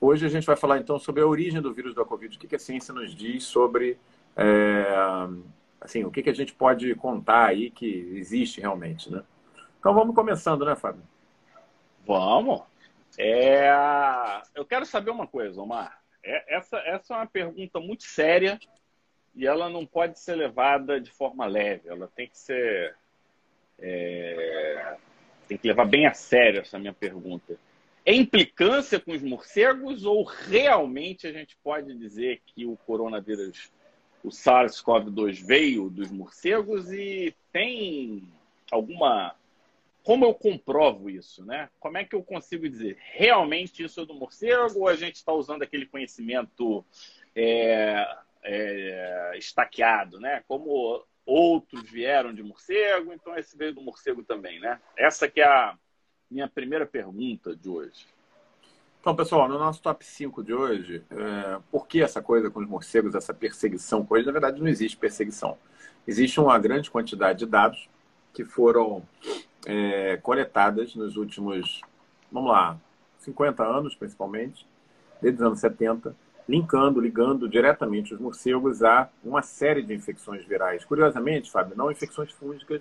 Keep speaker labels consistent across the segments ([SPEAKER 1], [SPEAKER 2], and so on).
[SPEAKER 1] Hoje a gente vai falar então sobre a origem do vírus da Covid, o que a ciência nos diz sobre, é, assim, o que a gente pode contar aí que existe realmente, né? Então vamos começando, né, Fábio?
[SPEAKER 2] Vamos. É, eu quero saber uma coisa, Omar. É, essa, essa é uma pergunta muito séria e ela não pode ser levada de forma leve. Ela tem que ser. É, tem que levar bem a sério essa minha pergunta. É implicância com os morcegos ou realmente a gente pode dizer que o coronavírus, o SARS-CoV-2 veio dos morcegos e tem alguma como eu comprovo isso, né? Como é que eu consigo dizer realmente isso é do morcego ou a gente está usando aquele conhecimento é, é, estaqueado, né? Como outros vieram de morcego, então esse veio do morcego também, né? Essa que é a minha primeira pergunta de hoje.
[SPEAKER 1] Então, pessoal, no nosso top 5 de hoje, é, por que essa coisa com os morcegos, essa perseguição eles? Na verdade, não existe perseguição. Existe uma grande quantidade de dados que foram é, coletadas nos últimos, vamos lá, 50 anos principalmente, desde os anos 70, linkando, ligando diretamente os morcegos a uma série de infecções virais. Curiosamente, Fábio, não infecções fúngicas,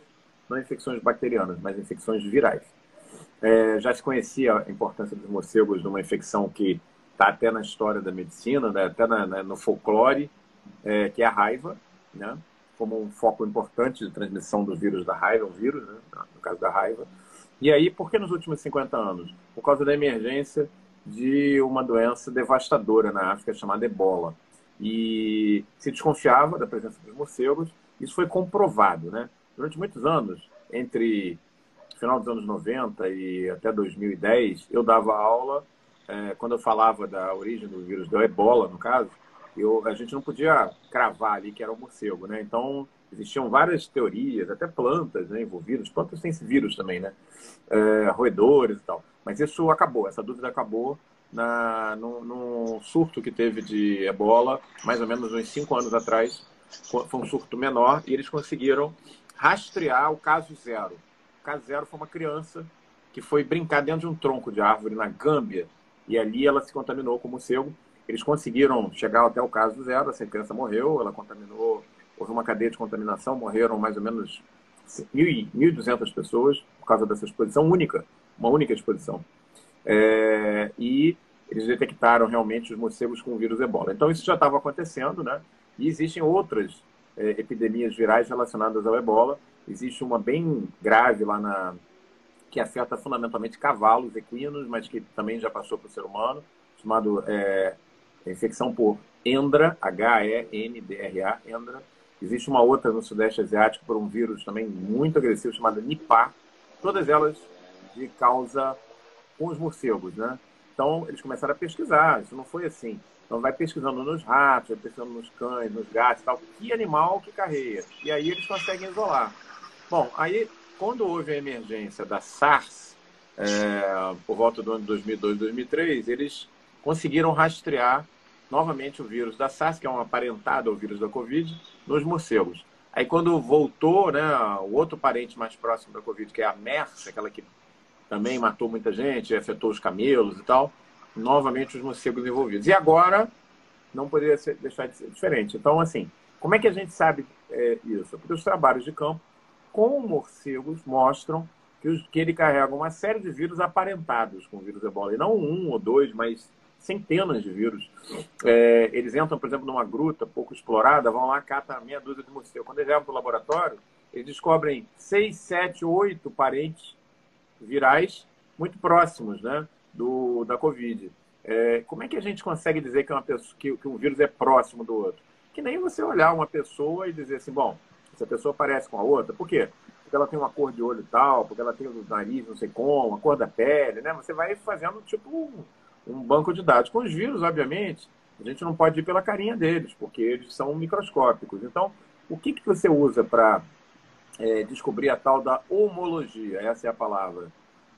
[SPEAKER 1] não infecções bacterianas, mas infecções virais. É, já se conhecia a importância dos morcegos numa infecção que está até na história da medicina, né, até na, na, no folclore, é, que é a raiva, né? como um foco importante de transmissão do vírus da raiva, o vírus, né, no caso da raiva. E aí, por que nos últimos 50 anos? Por causa da emergência de uma doença devastadora na África chamada ebola. E se desconfiava da presença dos morcegos, isso foi comprovado. Né? Durante muitos anos, entre final dos anos 90 e até 2010, eu dava aula, é, quando eu falava da origem do vírus da ebola, no caso, eu, a gente não podia cravar ali que era um morcego, né? Então, existiam várias teorias, até plantas né, envolvidas. Plantas têm esse vírus também, né? É, roedores e tal. Mas isso acabou, essa dúvida acabou na, no, surto que teve de ebola, mais ou menos uns cinco anos atrás. Foi um surto menor e eles conseguiram rastrear o caso zero. O caso zero foi uma criança que foi brincar dentro de um tronco de árvore na Gâmbia e ali ela se contaminou com morcego eles conseguiram chegar até o caso zero, essa criança morreu, ela contaminou, houve uma cadeia de contaminação, morreram mais ou menos 1.200 pessoas por causa dessa exposição única, uma única exposição. É, e eles detectaram realmente os morcegos com o vírus ebola. Então isso já estava acontecendo, né? E existem outras é, epidemias virais relacionadas ao ebola. Existe uma bem grave lá na que afeta fundamentalmente cavalos, equinos, mas que também já passou para o ser humano, chamado é, infecção por Endra, H-E-N-D-R-A, Endra. Existe uma outra no Sudeste Asiático por um vírus também muito agressivo chamado Nipah. Todas elas de causa com os morcegos, né? Então, eles começaram a pesquisar. Isso não foi assim. Então, vai pesquisando nos ratos, vai pesquisando nos cães, nos gatos e tal. Que animal que carreia. E aí eles conseguem isolar. Bom, aí, quando houve a emergência da SARS, é, por volta do ano 2002, 2003, eles conseguiram rastrear novamente o vírus da SARS, que é um aparentado ao vírus da Covid, nos morcegos. Aí quando voltou, né, o outro parente mais próximo da Covid, que é a MERS, aquela que também matou muita gente, afetou os camelos e tal, novamente os morcegos envolvidos. E agora não poderia ser, deixar de ser diferente. Então, assim, como é que a gente sabe é, isso? Porque os trabalhos de campo com morcegos mostram que, os, que ele carrega uma série de vírus aparentados com o vírus ebola. E não um ou dois, mas centenas de vírus. É, eles entram, por exemplo, numa gruta pouco explorada, vão lá, catam meia dúzia de morcegos. Quando eles levam para o laboratório, eles descobrem seis, sete, oito parentes virais muito próximos né, do, da Covid. É, como é que a gente consegue dizer que, uma pessoa, que, que um vírus é próximo do outro? Que nem você olhar uma pessoa e dizer assim, bom, essa pessoa parece com a outra. Por quê? Porque ela tem uma cor de olho tal, porque ela tem o nariz não sei como, a cor da pele, né? Você vai fazendo tipo um banco de dados. Com os vírus, obviamente, a gente não pode ir pela carinha deles, porque eles são microscópicos. Então, o que, que você usa para é, descobrir a tal da homologia? Essa é a palavra.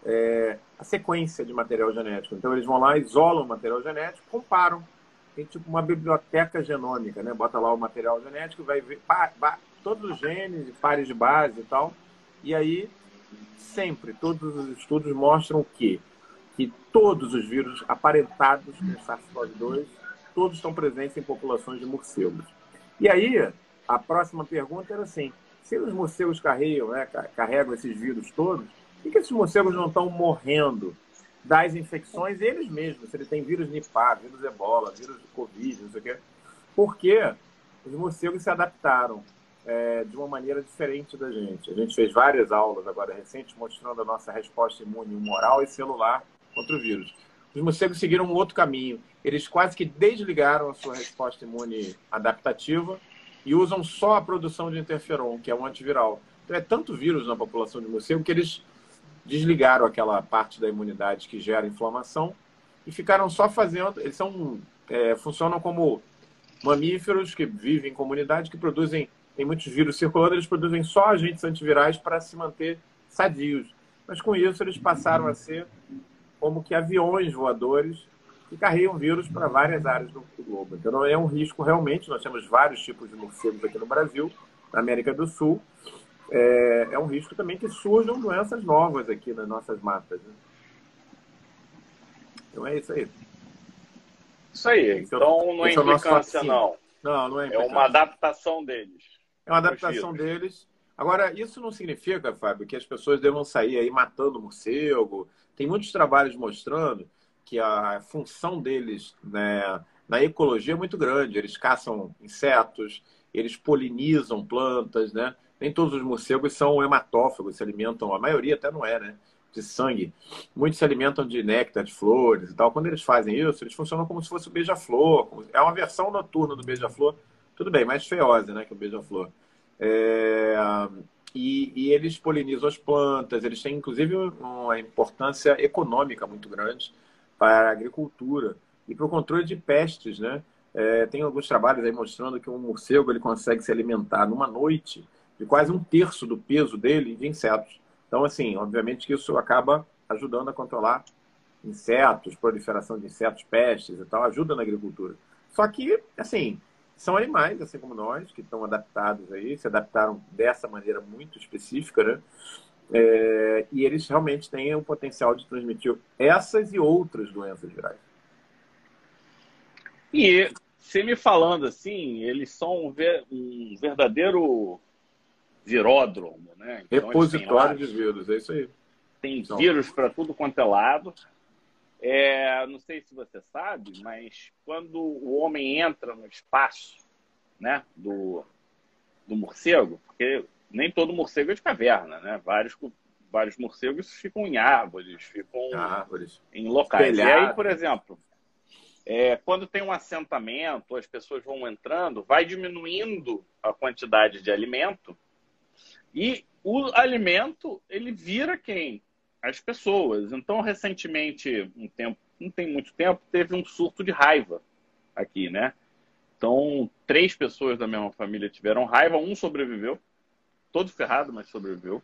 [SPEAKER 1] É, a sequência de material genético. Então, eles vão lá, isolam o material genético, comparam. Tem tipo uma biblioteca genômica, né? Bota lá o material genético, vai ver pá, pá, todos os genes, pares de base e tal. E aí, sempre, todos os estudos mostram que que todos os vírus aparentados com SARS-CoV-2, todos estão presentes em populações de morcegos. E aí, a próxima pergunta era assim, se os morcegos carregam, né, carregam esses vírus todos, por que esses morcegos não estão morrendo das infecções eles mesmos? Se ele tem vírus Nipah, vírus Ebola, vírus Covid, não sei o quê. Porque os morcegos se adaptaram é, de uma maneira diferente da gente. A gente fez várias aulas agora recentes mostrando a nossa resposta imune humoral e celular contra o vírus. Os morcegos seguiram um outro caminho. Eles quase que desligaram a sua resposta imune adaptativa e usam só a produção de interferon, que é um antiviral. Então é tanto vírus na população de morcego que eles desligaram aquela parte da imunidade que gera inflamação e ficaram só fazendo. Eles são, é, funcionam como mamíferos que vivem em comunidade que produzem tem muitos vírus circulando, eles produzem só agentes antivirais para se manter sadios. Mas com isso eles passaram a ser como que aviões voadores que carregam vírus para várias áreas do, globo. Então não é um risco realmente. Nós temos vários tipos de morcegos aqui no Brasil, na América do Sul. É, é um risco também que surjam doenças novas aqui nas nossas matas. Né? Então é isso aí.
[SPEAKER 2] Isso aí. Então não é, é implicância, não. Não, não é implicância. É uma adaptação deles.
[SPEAKER 1] É uma adaptação deles. Agora, isso não significa, Fábio, que as pessoas devam sair aí matando morcego. Tem muitos trabalhos mostrando que a função deles né, na ecologia é muito grande. Eles caçam insetos, eles polinizam plantas, né? Nem todos os morcegos são hematófagos, se alimentam, a maioria até não é, né? De sangue. Muitos se alimentam de néctar, de flores e tal. Quando eles fazem isso, eles funcionam como se fosse o beija-flor. É uma versão noturna do beija-flor, tudo bem, mais feiosa, né, que o beija-flor. É, e, e, eles polinizam as plantas, eles têm inclusive uma importância econômica muito grande para a agricultura e para o controle de pestes, né? É, tem alguns trabalhos aí mostrando que um morcego ele consegue se alimentar numa noite de quase um terço do peso dele de insetos. Então, assim, obviamente que isso acaba ajudando a controlar insetos, proliferação de insetos, pestes e tal, ajuda na agricultura. Só que, assim, são animais, assim como nós, que estão adaptados aí, se adaptaram dessa maneira muito específica, né? É, e eles realmente têm o potencial de transmitir essas e outras doenças virais.
[SPEAKER 2] E você me falando assim, eles são um, ver, um verdadeiro viródromo, né?
[SPEAKER 1] Então, Repositório de vírus, é isso aí.
[SPEAKER 2] Tem então. vírus para tudo quanto é lado. É, não sei se você sabe, mas quando o homem entra no espaço né, do, do morcego, porque nem todo morcego é de caverna, né? Vários, vários morcegos ficam em árvores, ficam árvores. em locais. Telhado. E aí, por exemplo, é, quando tem um assentamento, as pessoas vão entrando, vai diminuindo a quantidade de alimento e o alimento ele vira quem? As pessoas. Então, recentemente, um tempo, não tem muito tempo, teve um surto de raiva aqui, né? Então, três pessoas da mesma família tiveram raiva, um sobreviveu, todo ferrado, mas sobreviveu.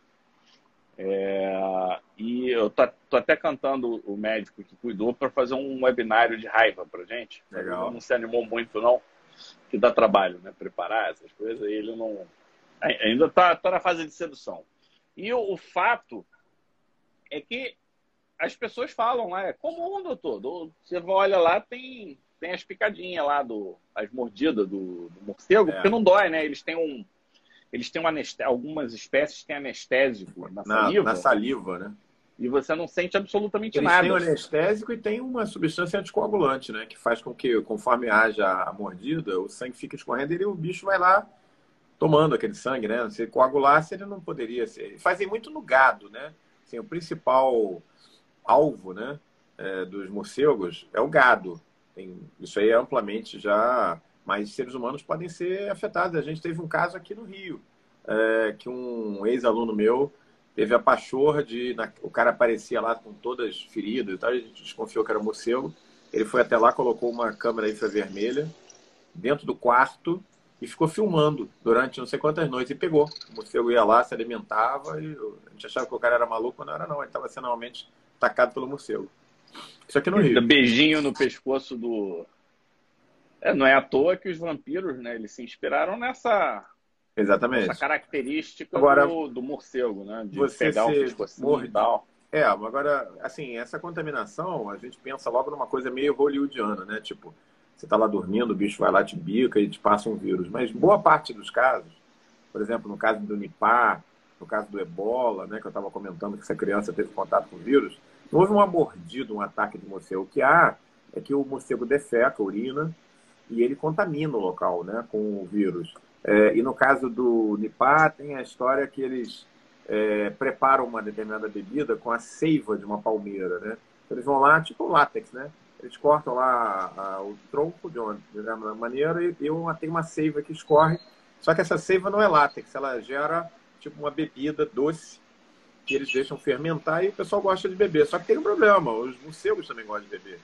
[SPEAKER 2] É, e eu tô, tô, até cantando o médico que cuidou para fazer um webinário de raiva para gente. Legal. Ele não se animou muito, não, que dá trabalho, né? Preparar essas coisas. E ele não. Ainda está tá na fase de sedução. E o, o fato é que as pessoas falam lá, é comum, doutor. Você olha lá, tem, tem as picadinhas lá, do, as mordidas do, do morcego, é. porque não dói, né? Eles têm um. Eles têm um anestésico, algumas espécies têm anestésico na, na saliva.
[SPEAKER 1] Na saliva, né?
[SPEAKER 2] E você não sente absolutamente
[SPEAKER 1] Eles
[SPEAKER 2] nada.
[SPEAKER 1] Eles têm um anestésico e tem uma substância anticoagulante, né? Que faz com que, conforme haja a mordida, o sangue fique escorrendo e o bicho vai lá tomando aquele sangue, né? Se coagulasse, ele não poderia ser. Fazem muito no gado, né? Assim, o principal alvo né, é, dos morcegos é o gado. Tem, isso aí é amplamente já. Mas seres humanos podem ser afetados. A gente teve um caso aqui no Rio, é, que um ex-aluno meu teve a pachorra de. Na, o cara aparecia lá com todas feridas e tal, a gente desconfiou que era morcego. Ele foi até lá, colocou uma câmera infravermelha dentro do quarto e ficou filmando durante não sei quantas noites e pegou. O morcego ia lá, se alimentava e a gente achava que o cara era maluco, mas não era não, ele estava sendo realmente atacado pelo morcego. Isso aqui no Rio.
[SPEAKER 2] Beijinho no pescoço do... É, não é à toa que os vampiros, né, eles se inspiraram nessa...
[SPEAKER 1] Exatamente.
[SPEAKER 2] Essa característica Agora, do, do morcego, né? De pegar o pescoço e tal.
[SPEAKER 1] É, agora, assim, essa contaminação, a gente pensa logo numa coisa meio hollywoodiana, né? Tipo, você está lá dormindo, o bicho vai lá, te bica e te passa um vírus. Mas boa parte dos casos, por exemplo, no caso do Nipah, no caso do ebola, né, que eu estava comentando que essa criança teve contato com o vírus, não houve uma mordida, um ataque de morcego. O que há é que o morcego defeca, urina, e ele contamina o local né, com o vírus. É, e no caso do Nipah, tem a história que eles é, preparam uma determinada bebida com a seiva de uma palmeira. Né? Então, eles vão lá, tipo látex, né? Eles cortam lá a, o tronco de uma determinada maneira e, e uma, tem uma seiva que escorre. Só que essa seiva não é látex, ela gera tipo uma bebida doce que eles deixam fermentar e o pessoal gosta de beber. Só que tem um problema, os morcegos também gostam de beber.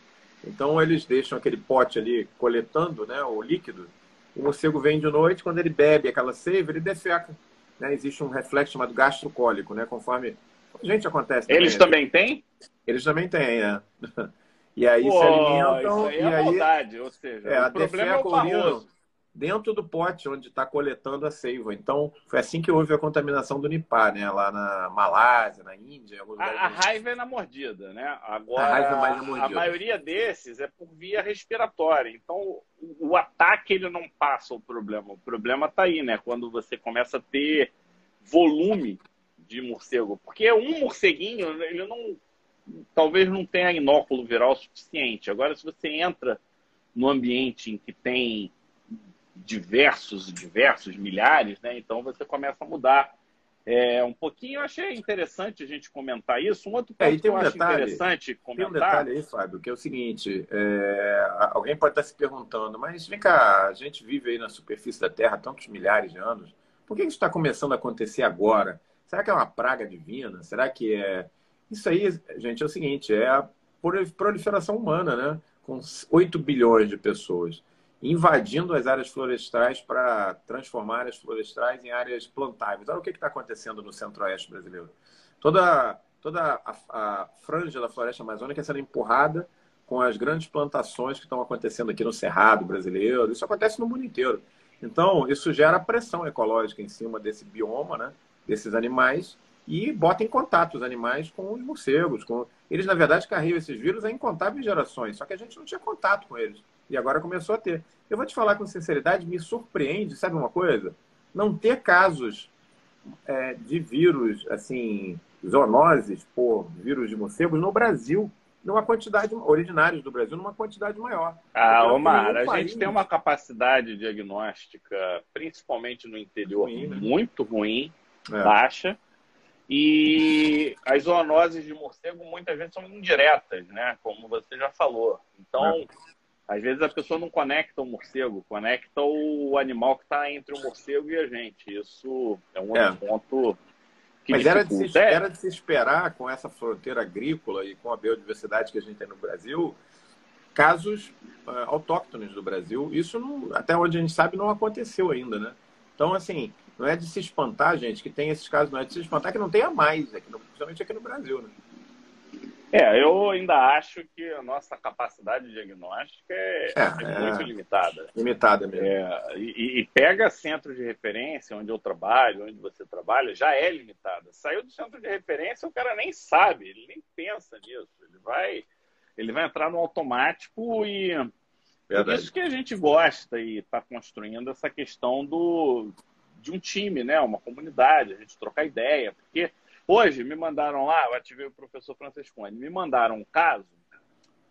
[SPEAKER 1] Então eles deixam aquele pote ali coletando né, o líquido. O morcego vem de noite, quando ele bebe aquela seiva, ele defeca. Né? Existe um reflexo chamado gastrocólico, né? Conforme a gente acontece.
[SPEAKER 2] Também, eles também têm?
[SPEAKER 1] Eles também têm, é. E aí Pô, se alimentam.
[SPEAKER 2] Isso aí é e aí, maldade, ou seja, é, o problema é o famoso
[SPEAKER 1] dentro do pote onde está coletando a seiva. Então, foi assim que houve a contaminação do Nipah, né? Lá na Malásia, na Índia.
[SPEAKER 2] A, a raiva é na mordida, né? Agora, a, raiva é mais na mordida. a maioria desses é por via respiratória. Então, o, o ataque ele não passa o problema. O problema está aí, né? Quando você começa a ter volume de morcego. Porque um morceguinho, ele não... Talvez não tenha inóculo viral suficiente. Agora, se você entra no ambiente em que tem diversos, diversos, milhares, né? Então você começa a mudar é, um pouquinho. Eu achei interessante a gente comentar isso. Um outro
[SPEAKER 1] ponto é,
[SPEAKER 2] que eu
[SPEAKER 1] um
[SPEAKER 2] acho
[SPEAKER 1] detalhe,
[SPEAKER 2] interessante comentar.
[SPEAKER 1] Tem um detalhe aí, Fábio, que é o seguinte: é, alguém pode estar se perguntando, mas vem cá, a gente vive aí na superfície da Terra há tantos milhares de anos. Por que isso está começando a acontecer agora? Será que é uma praga divina? Será que é. Isso aí, gente, é o seguinte: é a proliferação humana, né? Com 8 bilhões de pessoas invadindo as áreas florestais para transformar as florestais em áreas plantáveis. Olha o que está acontecendo no centro-oeste brasileiro. Toda, toda a, a, franja da floresta amazônica é sendo empurrada com as grandes plantações que estão acontecendo aqui no Cerrado brasileiro. Isso acontece no mundo inteiro. Então, isso gera pressão ecológica em cima desse bioma, né? desses animais, e bota em contato os animais com os morcegos. Com... Eles, na verdade, carregam esses vírus há incontáveis gerações, só que a gente não tinha contato com eles. E agora começou a ter. Eu vou te falar com sinceridade, me surpreende, sabe uma coisa? Não ter casos é, de vírus, assim, zoonoses por vírus de morcegos no Brasil, numa quantidade, originários do Brasil, numa quantidade maior.
[SPEAKER 2] Ah, Omar, a país... gente tem uma capacidade diagnóstica, principalmente no interior, ruim, né? muito ruim, é. baixa. E as zoonoses de morcego muitas vezes são indiretas, né? Como você já falou. Então, é. Às vezes a pessoa não conecta o morcego, conecta o animal que está entre o morcego e a gente. Isso é um é. ponto que
[SPEAKER 1] Mas era de, se, era de se esperar com essa fronteira agrícola e com a biodiversidade que a gente tem no Brasil, casos uh, autóctones do Brasil. Isso, não, até onde a gente sabe, não aconteceu ainda, né? Então, assim, não é de se espantar, gente, que tem esses casos, não é de se espantar que não tenha mais, aqui no, principalmente aqui no Brasil, né?
[SPEAKER 2] É, eu ainda acho que a nossa capacidade diagnóstica é, é, é muito é limitada.
[SPEAKER 1] Limitada mesmo.
[SPEAKER 2] É, e, e, pega centro de referência, onde eu trabalho, onde você trabalha, já é limitada. Saiu do centro de referência, o cara nem sabe, ele nem pensa nisso. Ele vai, ele vai entrar no automático e Verdade. isso que a gente gosta e está construindo essa questão do, de um time, né? Uma comunidade, a gente trocar ideia, porque Hoje me mandaram lá, eu ativei o professor Francescone, me mandaram um caso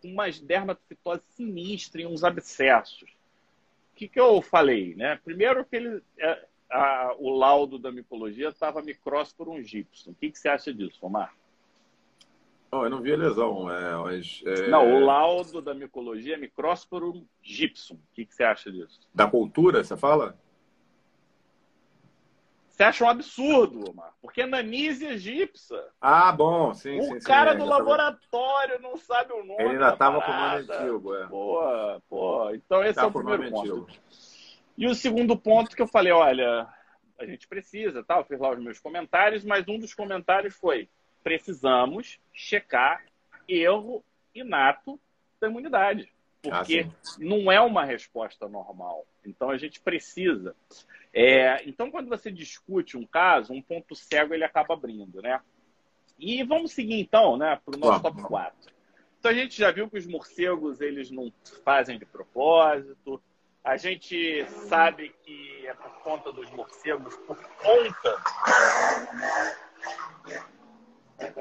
[SPEAKER 2] com umas dermatofitose sinistra e uns abscessos. O que, que eu falei? Né? Primeiro que ele, é, a, o laudo da micologia estava micrósporo gipsum. O que, que você acha disso, Omar?
[SPEAKER 1] Não, eu não vi a lesão. É, mas, é...
[SPEAKER 2] Não, o laudo da micologia é micrósporo gipsum. O que, que você acha disso?
[SPEAKER 1] Da cultura, você fala?
[SPEAKER 2] Você acha um absurdo, Omar, porque Nanísia gipsa.
[SPEAKER 1] Ah, bom, sim,
[SPEAKER 2] o
[SPEAKER 1] sim.
[SPEAKER 2] O cara sim, do laboratório tava... não sabe o nome.
[SPEAKER 1] Ele ainda estava com o nome antigo, é.
[SPEAKER 2] Pô, pô. Então esse é o primeiro ponto. Antigo. E o segundo ponto que eu falei, olha, a gente precisa, tá? Eu fiz lá os meus comentários, mas um dos comentários foi: precisamos checar erro inato da imunidade. Porque ah, não é uma resposta normal. Então a gente precisa. É, então, quando você discute um caso, um ponto cego ele acaba abrindo, né? E vamos seguir então, né, para o nosso top 4. Então a gente já viu que os morcegos eles não fazem de propósito. A gente sabe que é por conta dos morcegos, por conta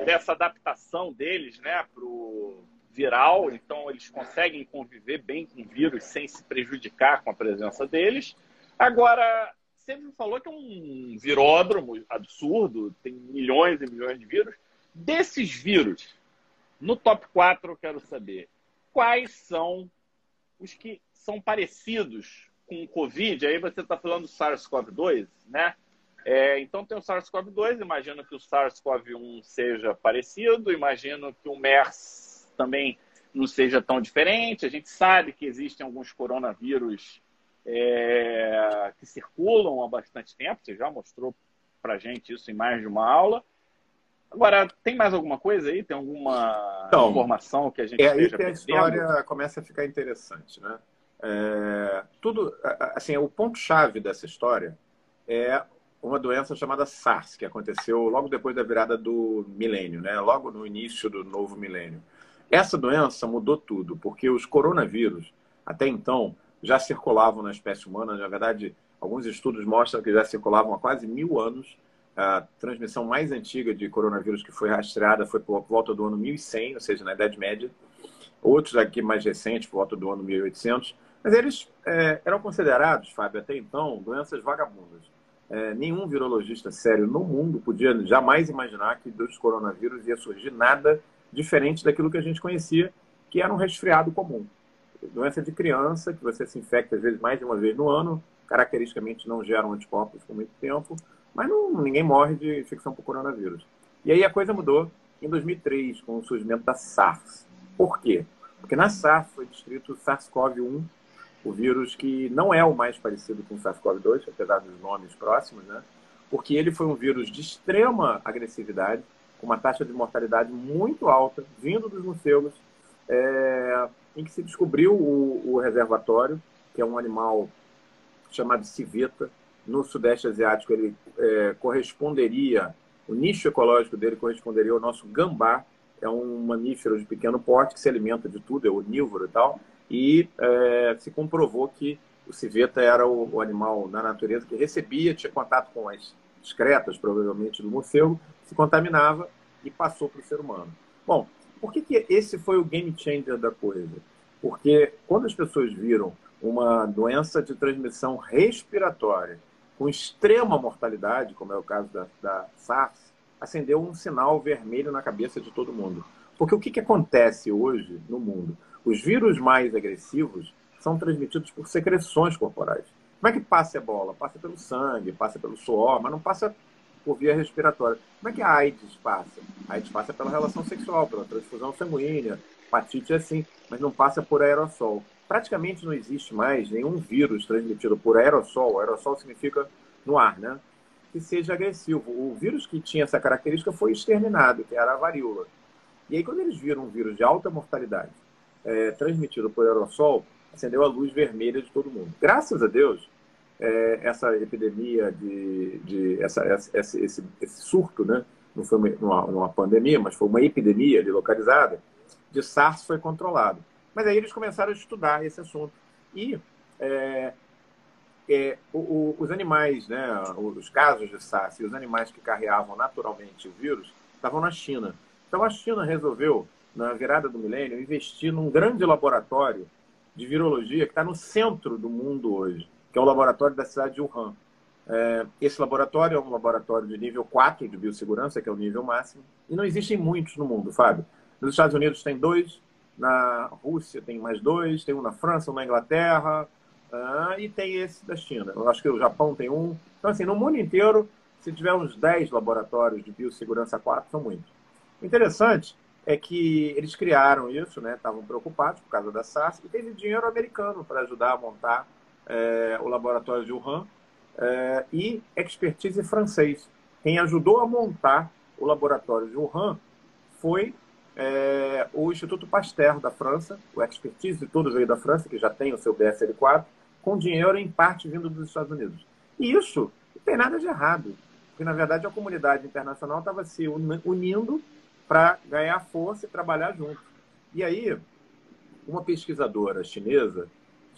[SPEAKER 2] dessa adaptação deles, né, para o viral. Então eles conseguem conviver bem com o vírus sem se prejudicar com a presença deles. Agora sempre falou que é um viródromo absurdo, tem milhões e milhões de vírus. Desses vírus, no top 4 eu quero saber quais são os que são parecidos com o Covid. Aí você está falando do SARS-CoV-2, né? É, então tem o SARS-CoV-2, imagino que o SARS-CoV-1 seja parecido, imagino que o MERS também não seja tão diferente. A gente sabe que existem alguns coronavírus é, que circulam há bastante tempo. Você já mostrou para gente isso em mais de uma aula. Agora, tem mais alguma coisa aí? Tem alguma então, informação que a gente
[SPEAKER 1] é aí que a história começa a ficar interessante, né? É, tudo, assim, o ponto chave dessa história é uma doença chamada SARS, que aconteceu logo depois da virada do milênio, né? Logo no início do novo milênio. Essa doença mudou tudo, porque os coronavírus, até então, já circulavam na espécie humana. Na verdade, alguns estudos mostram que já circulavam há quase mil anos. A transmissão mais antiga de coronavírus que foi rastreada foi por volta do ano 1100, ou seja, na Idade Média. Outros aqui mais recentes, por volta do ano 1800. Mas eles é, eram considerados, Fábio, até então, doenças vagabundas. É, nenhum virologista sério no mundo podia jamais imaginar que dos coronavírus ia surgir nada diferente daquilo que a gente conhecia, que era um resfriado comum doença de criança, que você se infecta às vezes mais de uma vez no ano, caracteristicamente não geram anticorpos por muito tempo, mas não, ninguém morre de infecção por coronavírus. E aí a coisa mudou em 2003, com o surgimento da SARS. Por quê? Porque na SARS foi descrito o SARS-CoV-1, o vírus que não é o mais parecido com o SARS-CoV-2, apesar dos nomes próximos, né? Porque ele foi um vírus de extrema agressividade, com uma taxa de mortalidade muito alta, vindo dos morcegos, é, em que se descobriu o, o reservatório, que é um animal chamado civeta. No Sudeste Asiático, ele é, corresponderia, o nicho ecológico dele corresponderia ao nosso gambá, é um mamífero de pequeno porte que se alimenta de tudo, é onívoro e tal, e é, se comprovou que o civeta era o, o, animal na natureza que recebia, tinha contato com as excretas, provavelmente, do morcego, se contaminava e passou para o ser humano. Bom, por que, que esse foi o game changer da coisa? Porque quando as pessoas viram uma doença de transmissão respiratória com extrema mortalidade, como é o caso da, da SARS, acendeu um sinal vermelho na cabeça de todo mundo. Porque o que, que acontece hoje no mundo? Os vírus mais agressivos são transmitidos por secreções corporais. Como é que passa a bola? Passa pelo sangue, passa pelo suor, mas não passa por via respiratória. Como é que a AIDS passa? A AIDS passa pela relação sexual, pela transfusão sanguínea, hepatite assim, mas não passa por aerossol. Praticamente não existe mais nenhum vírus transmitido por aerossol. Aerossol significa no ar, né? Que seja agressivo. O vírus que tinha essa característica foi exterminado, que era a varíola. E aí, quando eles viram um vírus de alta mortalidade é, transmitido por aerossol, acendeu a luz vermelha de todo mundo. Graças a Deus, é, essa epidemia de, de essa, essa, esse, esse, surto, né? não foi uma, uma, pandemia, mas foi uma epidemia localizada, de SARS foi controlado. Mas aí eles começaram a estudar esse assunto. E é, é, o, o, os animais, né, os casos de SARS e os animais que carreavam naturalmente o vírus estavam na China. Então a China resolveu, na virada do milênio, investir num grande laboratório de virologia que está no centro do mundo hoje que é o laboratório da cidade de Wuhan. É, esse laboratório é um laboratório de nível 4 de biossegurança, que é o nível máximo, e não existem muitos no mundo, Fábio. Nos Estados Unidos tem dois, na Rússia tem mais dois, tem um na França, um na Inglaterra, uh, e tem esse da China. Eu acho que o Japão tem um. Então, assim, no mundo inteiro, se tiver uns 10 laboratórios de biossegurança 4, são muitos. O interessante é que eles criaram isso, né? Estavam preocupados por causa da SARS, e teve dinheiro americano para ajudar a montar é, o laboratório de Wuhan, é, e expertise francês. Quem ajudou a montar o laboratório de Wuhan foi é, o Instituto Pasteur da França, o expertise de tudo veio da França, que já tem o seu BSL-4, com dinheiro em parte vindo dos Estados Unidos. E isso não tem nada de errado. porque na verdade a comunidade internacional estava se unindo para ganhar força e trabalhar junto. E aí, uma pesquisadora chinesa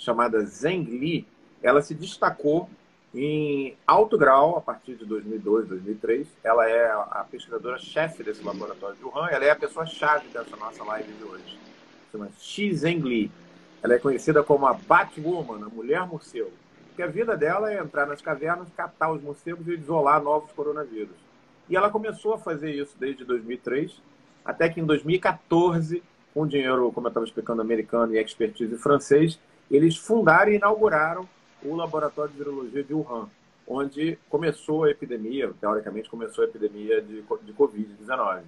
[SPEAKER 1] chamada Zheng Li, ela se destacou em alto grau a partir de 2002, 2003. Ela é a pesquisadora-chefe desse laboratório de Wuhan, ela é a pessoa-chave dessa nossa live de hoje. Chama Xi Zhengli. Ela é conhecida como a Batwoman, a mulher morcego. Porque a vida dela é entrar nas cavernas, catar os morcegos e isolar novos coronavírus. E ela começou a fazer isso desde 2003, até que em 2014, com dinheiro, como eu estava explicando, americano e expertise francês, eles fundaram e inauguraram o Laboratório de Virologia de Wuhan, onde começou a epidemia, teoricamente começou a epidemia de, de Covid-19.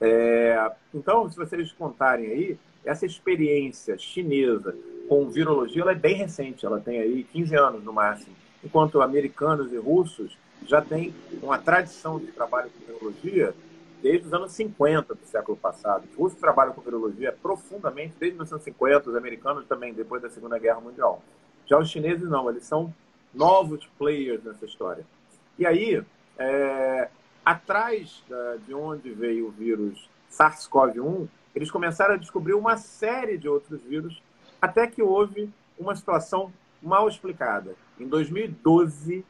[SPEAKER 1] É, então, se vocês contarem aí, essa experiência chinesa com virologia ela é bem recente, ela tem aí 15 anos no máximo, enquanto americanos e russos já têm uma tradição de trabalho com virologia desde os anos 50 do século passado. Os russos trabalham com virologia profundamente desde 1950, os americanos também, depois da Segunda Guerra Mundial. Já os chineses não, eles são novos players nessa história. E aí, é, atrás da, de onde veio o vírus SARS-CoV-1, eles começaram a descobrir uma série de outros vírus até que houve uma situação mal explicada. Em 2012,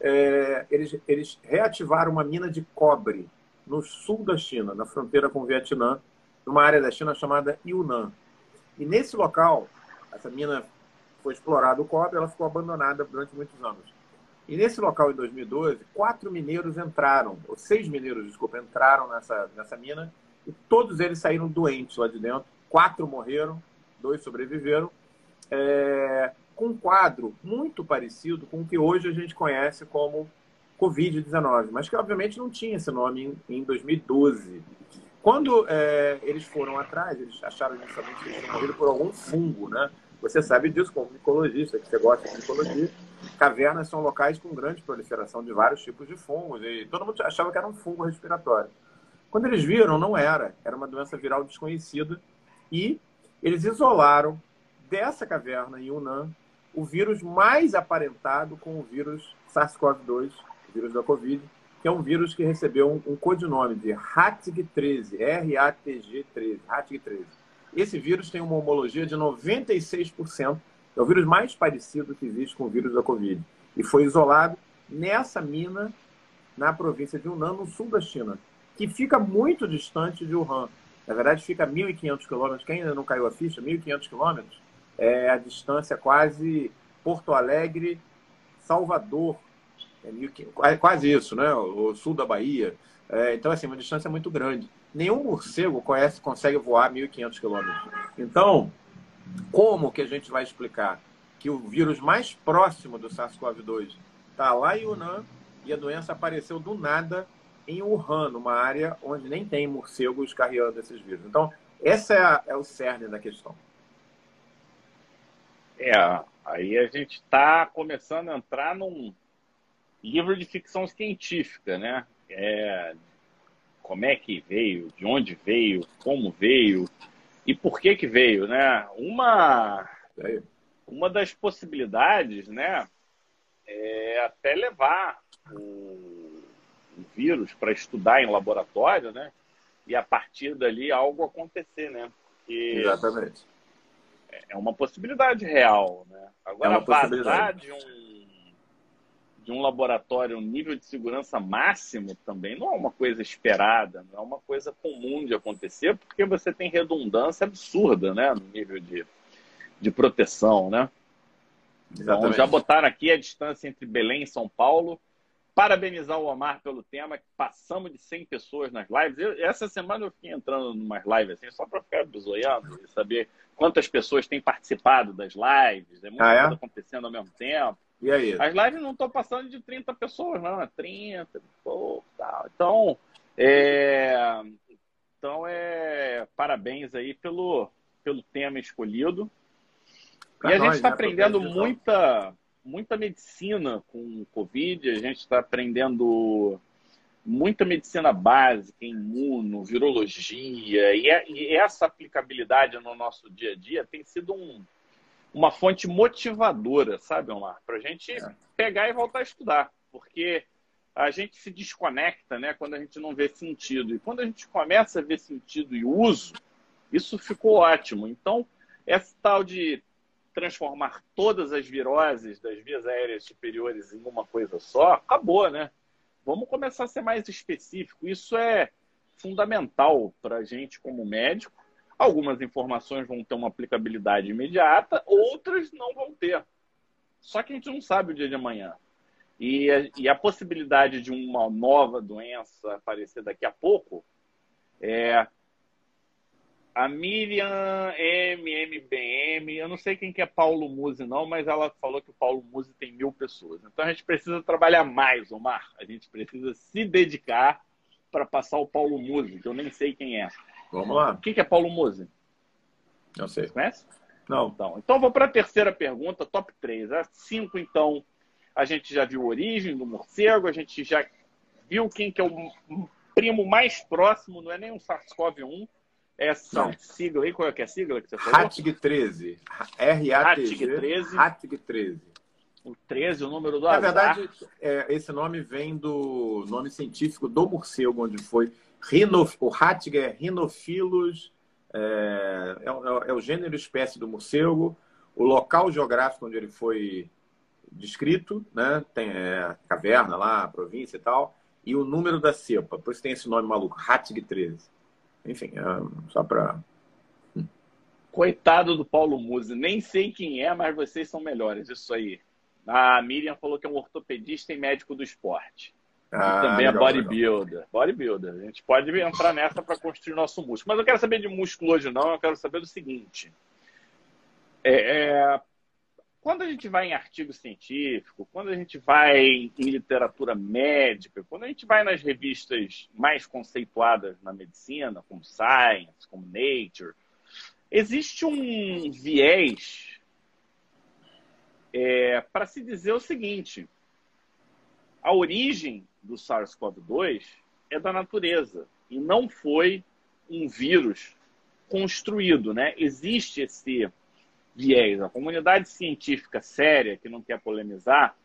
[SPEAKER 1] é, eles, eles reativaram uma mina de cobre no sul da China, na fronteira com o Vietnã, numa área da China chamada Yunnan. E nesse local, essa mina foi explorada o cobre, ela ficou abandonada durante muitos anos. E nesse local, em 2012, quatro mineiros entraram, ou seis mineiros, desculpa, entraram nessa, nessa mina e todos eles saíram doentes lá de dentro. Quatro morreram dois sobreviveram, é, com um quadro muito parecido com o que hoje a gente conhece como Covid-19, mas que obviamente não tinha esse nome em, em 2012. Quando é, eles foram atrás, eles acharam inicialmente que eles tinham morrido por algum fungo, né? Você sabe disso como micologista, que você gosta de micologia. Cavernas são locais com grande proliferação de vários tipos de fungos, e todo mundo achava que era um fungo respiratório. Quando eles viram, não era. Era uma doença viral desconhecida e eles isolaram dessa caverna em Yunnan o vírus mais aparentado com o vírus SARS-CoV-2, o vírus da Covid, que é um vírus que recebeu um, um codinome de RATG13, R-A-T-G-13, RATG13. Esse vírus tem uma homologia de 96%, é o vírus mais parecido que existe com o vírus da Covid. E foi isolado nessa mina na província de Yunnan, no sul da China, que fica muito distante de Wuhan. Na verdade, fica a 1.500 quilômetros. Quem ainda não caiu a ficha, 1.500 quilômetros é a distância quase Porto Alegre, Salvador. É, é quase isso, né? O sul da Bahia. É, então, assim, uma distância muito grande. Nenhum morcego conhece, consegue voar 1.500 quilômetros. Então, como que a gente vai explicar que o vírus mais próximo do SARS-CoV-2 está lá em Yunnan e a doença apareceu do nada em Wuhan, numa área onde nem tem morcegos carregando esses vírus. Então, esse é, é o cerne da questão.
[SPEAKER 2] É, aí a gente está começando a entrar num livro de ficção científica, né? É, como é que veio, de onde veio, como veio e por que que veio, né? Uma, uma das possibilidades, né, é até levar o um vírus para estudar em laboratório, né? E a partir dali algo acontecer, né?
[SPEAKER 1] Porque Exatamente.
[SPEAKER 2] É uma possibilidade real, né? Agora, é vazar de um, de um laboratório um nível de segurança máximo também não é uma coisa esperada, não é uma coisa comum de acontecer, porque você tem redundância absurda, né? No nível de, de proteção, né? Então, já botaram aqui a distância entre Belém e São Paulo parabenizar o Omar pelo tema, que passamos de 100 pessoas nas lives. Eu, essa semana eu fiquei entrando em umas lives assim, só para ficar bizoiando e saber quantas pessoas têm participado das lives. É muita ah, é? coisa acontecendo ao mesmo tempo.
[SPEAKER 1] E aí?
[SPEAKER 2] As lives não estão passando de 30 pessoas, não, é 30, pouco, tal. Então, é... então é parabéns aí pelo, pelo tema escolhido. Pra e a nós, gente está né? aprendendo muita muita medicina com o Covid, a gente está aprendendo muita medicina básica, imuno, virologia, e, é, e, essa aplicabilidade no nosso dia a dia tem sido um, uma fonte motivadora, sabe, Omar? Para a gente é. pegar e voltar a estudar, porque a gente se desconecta né, quando a gente não vê sentido. E quando a gente começa a ver sentido e uso, isso ficou ótimo. Então, essa tal de transformar todas as viroses das vias aéreas superiores em uma coisa só, acabou, né? Vamos começar a ser mais específico. Isso é fundamental para a gente como médico. Algumas informações vão ter uma aplicabilidade imediata, outras não vão ter. Só que a gente não sabe o dia de amanhã. E a, e a possibilidade de uma nova doença aparecer daqui a pouco é a Miriam MMBM, eu não sei quem que é Paulo Musi não, mas ela falou que o Paulo Musi tem mil pessoas. Então a gente precisa trabalhar mais, Omar. A gente precisa se dedicar para passar o Paulo Musi, que eu nem sei quem é.
[SPEAKER 1] Vamos lá.
[SPEAKER 2] O que, que é Paulo Musi?
[SPEAKER 1] Não sei.
[SPEAKER 2] Você conhece?
[SPEAKER 1] Não.
[SPEAKER 2] Então, então vou para a terceira pergunta, top 3. A 5, então, a gente já viu a origem do morcego, a gente já viu quem que é o primo mais próximo, não é nem um SARS-CoV-1, essa não. sigla aí, qual é, que é a sigla que você falou?
[SPEAKER 1] RATG 13. R-A-T-G 13. RATG 13.
[SPEAKER 2] O 13, o número do
[SPEAKER 1] Na azar. verdade, é, esse nome vem do nome científico do morcego, onde foi. Rhinof... O RATG é Rhinophilus, é, é, é, é o gênero espécie do morcego, o local geográfico onde ele foi descrito, né? Tem é, a caverna lá, a província e tal, e o número da cepa. Por isso tem esse nome maluco, RATG 13. Enfim, é só para.
[SPEAKER 2] Coitado do Paulo Musi, nem sei quem é, mas vocês são melhores. Isso aí. A Miriam falou que é um ortopedista e médico do esporte. Ah, também é legal, é bodybuilder. Legal. Bodybuilder. A gente pode entrar nessa para construir nosso músculo. Mas eu quero saber de músculo hoje, não. Eu quero saber do seguinte. É, é, quando a gente vai em artigo científico, quando a gente vai em literatura médica, quando a gente vai nas revistas mais conceituadas na medicina, como Science, como Nature, existe um viés é, para se dizer o seguinte: a origem do SARS-CoV-2 é da natureza e não foi um vírus construído, né? Existe esse viés. A comunidade científica séria, que não quer polemizar,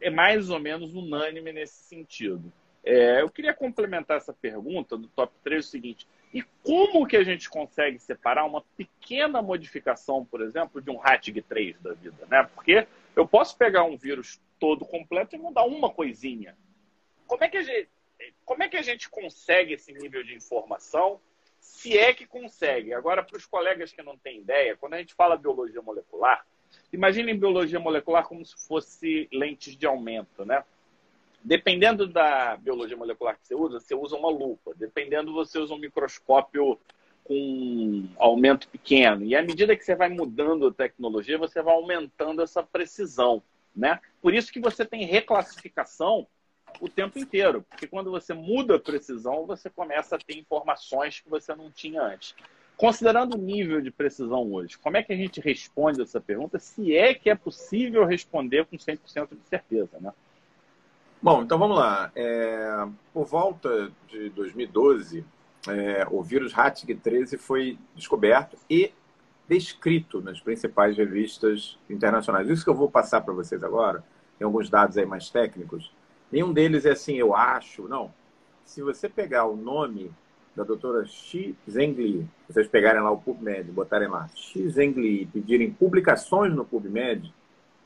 [SPEAKER 2] é mais ou menos unânime nesse sentido. É, eu queria complementar essa pergunta do top 3 o seguinte: e como que a gente consegue separar uma pequena modificação, por exemplo, de um RATG3 da vida? Né? Porque eu posso pegar um vírus todo completo e mudar uma coisinha. Como é que a gente, como é que a gente consegue esse nível de informação se é que consegue. Agora, para os colegas que não têm ideia, quando a gente fala biologia molecular, imaginem biologia molecular como se fosse lentes de aumento, né? Dependendo da biologia molecular que você usa, você usa uma lupa. Dependendo, você usa um microscópio com aumento pequeno. E à medida que você vai mudando a tecnologia, você vai aumentando essa precisão, né? Por isso que você tem reclassificação o tempo inteiro, porque quando você muda a precisão, você começa a ter informações que você não tinha antes. Considerando o nível de precisão hoje, como é que a gente responde essa pergunta, se é que é possível responder com 100% de certeza, né?
[SPEAKER 1] Bom, então vamos lá. É, por volta de 2012, é, o vírus HATG13 foi descoberto e descrito nas principais revistas internacionais. Isso que eu vou passar para vocês agora, tem alguns dados aí mais técnicos, Nenhum deles é assim, eu acho. Não. Se você pegar o nome da doutora Xi Zhengli, vocês pegarem lá o PubMed, botarem lá Xi Zhengli e pedirem publicações no PubMed,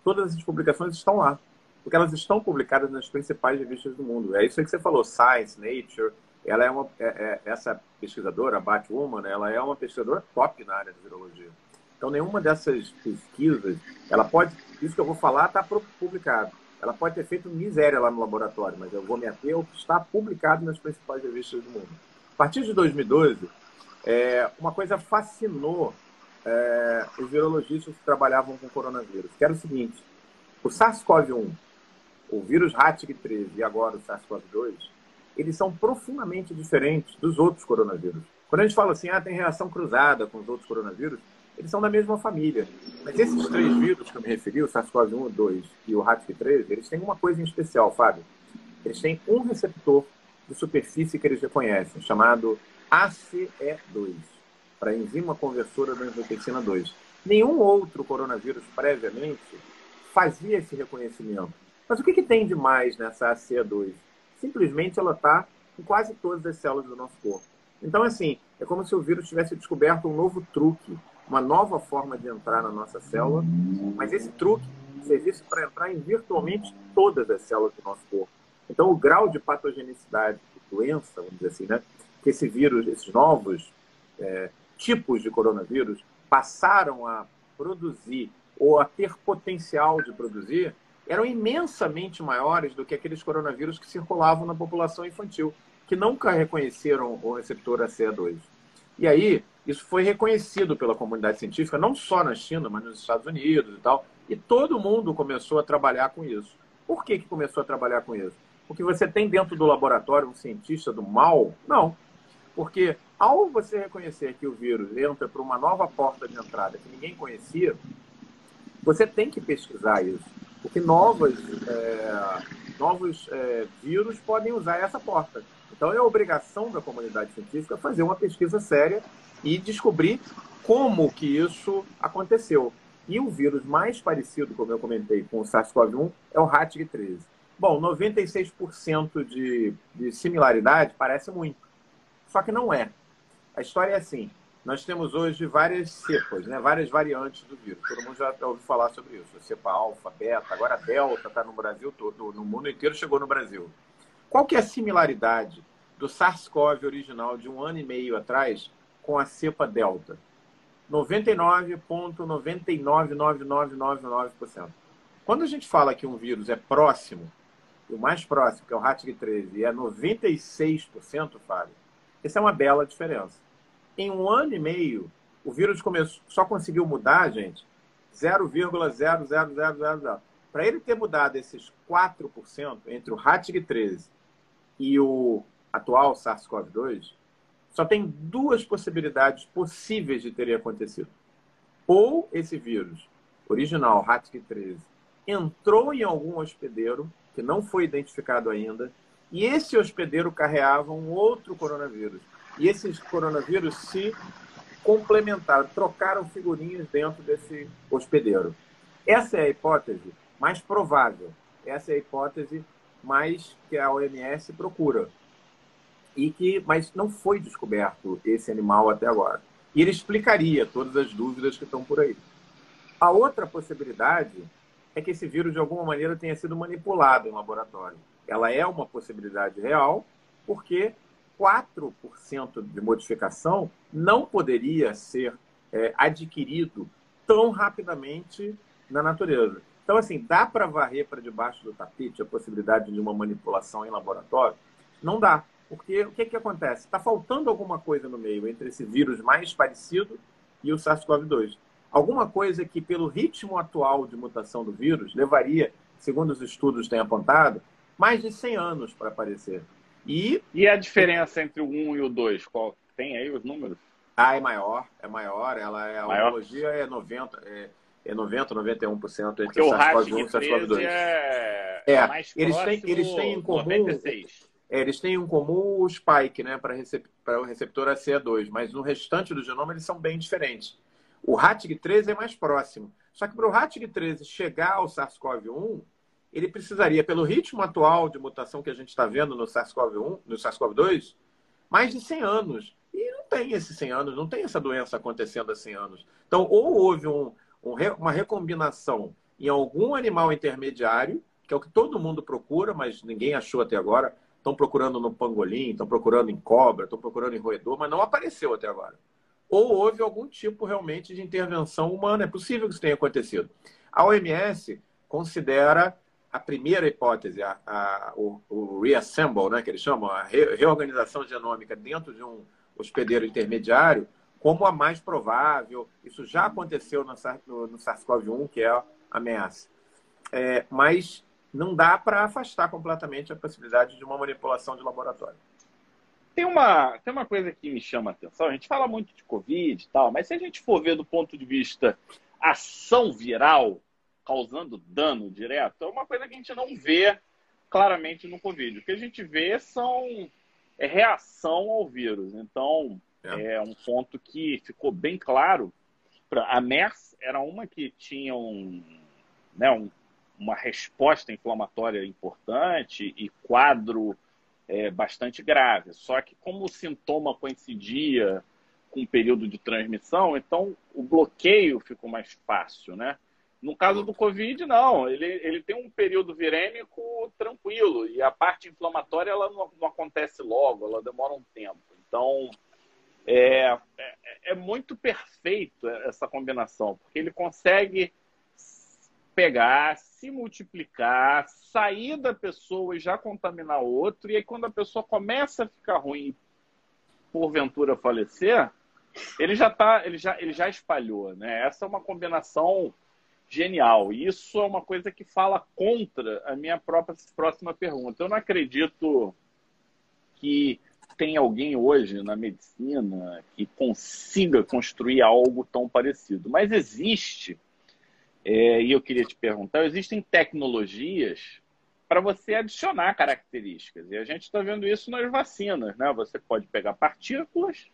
[SPEAKER 1] todas essas publicações estão lá. Porque elas estão publicadas nas principais revistas do mundo. É isso que você falou, Science, Nature. Ela é uma, é, é, essa pesquisadora, a Batwoman, ela é uma pesquisadora top na área de virologia. Então, nenhuma dessas pesquisas, ela pode, isso que eu vou falar está publicado ela pode ter feito miséria lá no laboratório, mas eu vou me ater ao que está publicado nas principais revistas do mundo. A partir de 2012, é, uma coisa fascinou é, os virologistas que trabalhavam com coronavírus, que era o seguinte: o SARS-CoV-1, o vírus HATG13 e agora o SARS-CoV-2, eles são profundamente diferentes dos outros coronavírus. Quando a gente fala assim, ah, tem reação cruzada com os outros coronavírus, eles são da mesma família. Mas esses três vírus que eu me referi, o SARS-CoV-1, o 2 e o HATV-13, eles têm uma coisa em especial, Fábio. Eles têm um receptor de superfície que eles reconhecem, chamado ACE2, para enzima conversora da angiotensina 2. Nenhum outro coronavírus previamente fazia esse reconhecimento. Mas o que, que tem de mais nessa ACE2? Simplesmente ela está em quase todas as células do nosso corpo. Então, assim, é como se o vírus tivesse descoberto um novo truque, uma nova forma de entrar na nossa célula, mas esse truque serviço para entrar em virtualmente todas as células do nosso corpo. Então, o grau de patogenicidade de doença, vamos dizer assim, né, que esse vírus, esses novos é, tipos de coronavírus passaram a produzir ou a ter potencial de produzir, eram imensamente maiores do que aqueles coronavírus que circulavam na população infantil, que nunca reconheceram o receptor ACE2. E aí, isso foi reconhecido pela comunidade científica, não só na China, mas nos Estados Unidos e tal, e todo mundo começou a trabalhar com isso. Por que, que começou a trabalhar com isso? Porque você tem dentro do laboratório um cientista do mal? Não. Porque ao você reconhecer que o vírus entra por uma nova porta de entrada que ninguém conhecia, você tem que pesquisar isso. Porque novas, é, novos é, vírus podem usar essa porta. Então é obrigação da comunidade científica fazer uma pesquisa séria e descobrir como que isso aconteceu. E o vírus mais parecido, como eu comentei, com o SARS-CoV-1 é o HATG13. Bom, 96% de, de similaridade parece muito, só que não é. A história é assim: nós temos hoje várias cepas, né? várias variantes do vírus. Todo mundo já ouviu falar sobre isso. A cepa alfa, beta, agora delta está no Brasil todo, no mundo inteiro chegou no Brasil. Qual que é a similaridade do SARS-CoV original de um ano e meio atrás com a cepa delta? 99,999999%. Quando a gente fala que um vírus é próximo, o mais próximo, que é o RATG13, e é 96%, Fábio, essa é uma bela diferença. Em um ano e meio, o vírus começou, só conseguiu mudar, gente, 0,00000. Para ele ter mudado esses 4% entre o RATG13 e o atual SARS-CoV-2, só tem duas possibilidades possíveis de ter acontecido. Ou esse vírus, original, HATC13, entrou em algum hospedeiro, que não foi identificado ainda, e esse hospedeiro carreava um outro coronavírus. E esses coronavírus se complementaram, trocaram figurinhas dentro desse hospedeiro. Essa é a hipótese mais provável. Essa é a hipótese mais que a OMS procura e que, mas não foi descoberto esse animal até agora. E ele explicaria todas as dúvidas que estão por aí. A outra possibilidade é que esse vírus, de alguma maneira, tenha sido manipulado em laboratório. Ela é uma possibilidade real, porque 4% de modificação não poderia ser é, adquirido tão rapidamente na natureza. Então, assim, dá para varrer para debaixo do tapete a possibilidade de uma manipulação em laboratório? Não dá. Porque o que, que acontece? Está faltando alguma coisa no meio entre esse vírus mais parecido e o SARS-CoV-2. Alguma coisa que, pelo ritmo atual de mutação do vírus, levaria, segundo os estudos têm apontado, mais de 100 anos para aparecer.
[SPEAKER 2] E, e a diferença entre o 1 e o 2? Qual? Tem aí os números?
[SPEAKER 1] Ah, é maior, é maior. Ela é, a maior? é 90%, é, é 90, 91% entre
[SPEAKER 2] o SARS-CoV-1 e o SARS-CoV-2. É, é, mais
[SPEAKER 1] eles têm, eles têm em comum 96. É, eles têm em comum o spike, né, para recep o receptor ACE2, mas no restante do genoma eles são bem diferentes. O RATG13 é mais próximo. Só que para o RATG13 chegar ao SARS-CoV-1, ele precisaria, pelo ritmo atual de mutação que a gente está vendo no SARS-CoV-1, no SARS-CoV-2, mais de 100 anos. E não tem esses 100 anos, não tem essa doença acontecendo há 100 anos. Então, ou houve um, um, uma recombinação em algum animal intermediário, que é o que todo mundo procura, mas ninguém achou até agora, estão procurando no pangolim, estão procurando em cobra, estão procurando em roedor, mas não apareceu até agora. Ou houve algum tipo realmente de intervenção humana. É possível que isso tenha acontecido. A OMS considera a primeira hipótese, a, a, o, o, reassemble, né, que eles chamam, a re, reorganização genômica dentro de um hospedeiro intermediário, como a mais provável. Isso já aconteceu no, no, no SARS-CoV-1, que é a ameaça. É, mas não dá para afastar completamente a possibilidade de uma manipulação de laboratório.
[SPEAKER 2] Tem uma, tem uma coisa que me chama a atenção. A gente fala muito de Covid e tal, mas se a gente for ver do ponto de vista ação viral, causando dano direto, é uma coisa que a gente não vê claramente no Covid. O que a gente vê são é reação ao vírus. Então, é. é um ponto que ficou bem claro. A MERS era uma que tinha um, né, um uma resposta inflamatória importante e quadro é, bastante grave. Só que como o sintoma coincidia com o período de transmissão, então o bloqueio ficou mais fácil, né? No caso do Covid, não. Ele, ele tem um período virêmico tranquilo e a parte inflamatória ela não, não acontece logo, ela demora um tempo. Então, é, é, é muito perfeito essa combinação, porque ele consegue pegar, se multiplicar, sair da pessoa e já contaminar outro, e aí quando a pessoa começa a ficar ruim porventura falecer, ele já tá, ele já, ele já espalhou, né? Essa é uma combinação genial. E isso é uma coisa que fala contra a minha própria próxima pergunta. Eu não acredito que tem alguém hoje na medicina que consiga construir algo tão parecido, mas existe é, e eu queria te perguntar: existem tecnologias para você adicionar características. E a gente está vendo isso nas vacinas. Né? Você pode pegar partículas,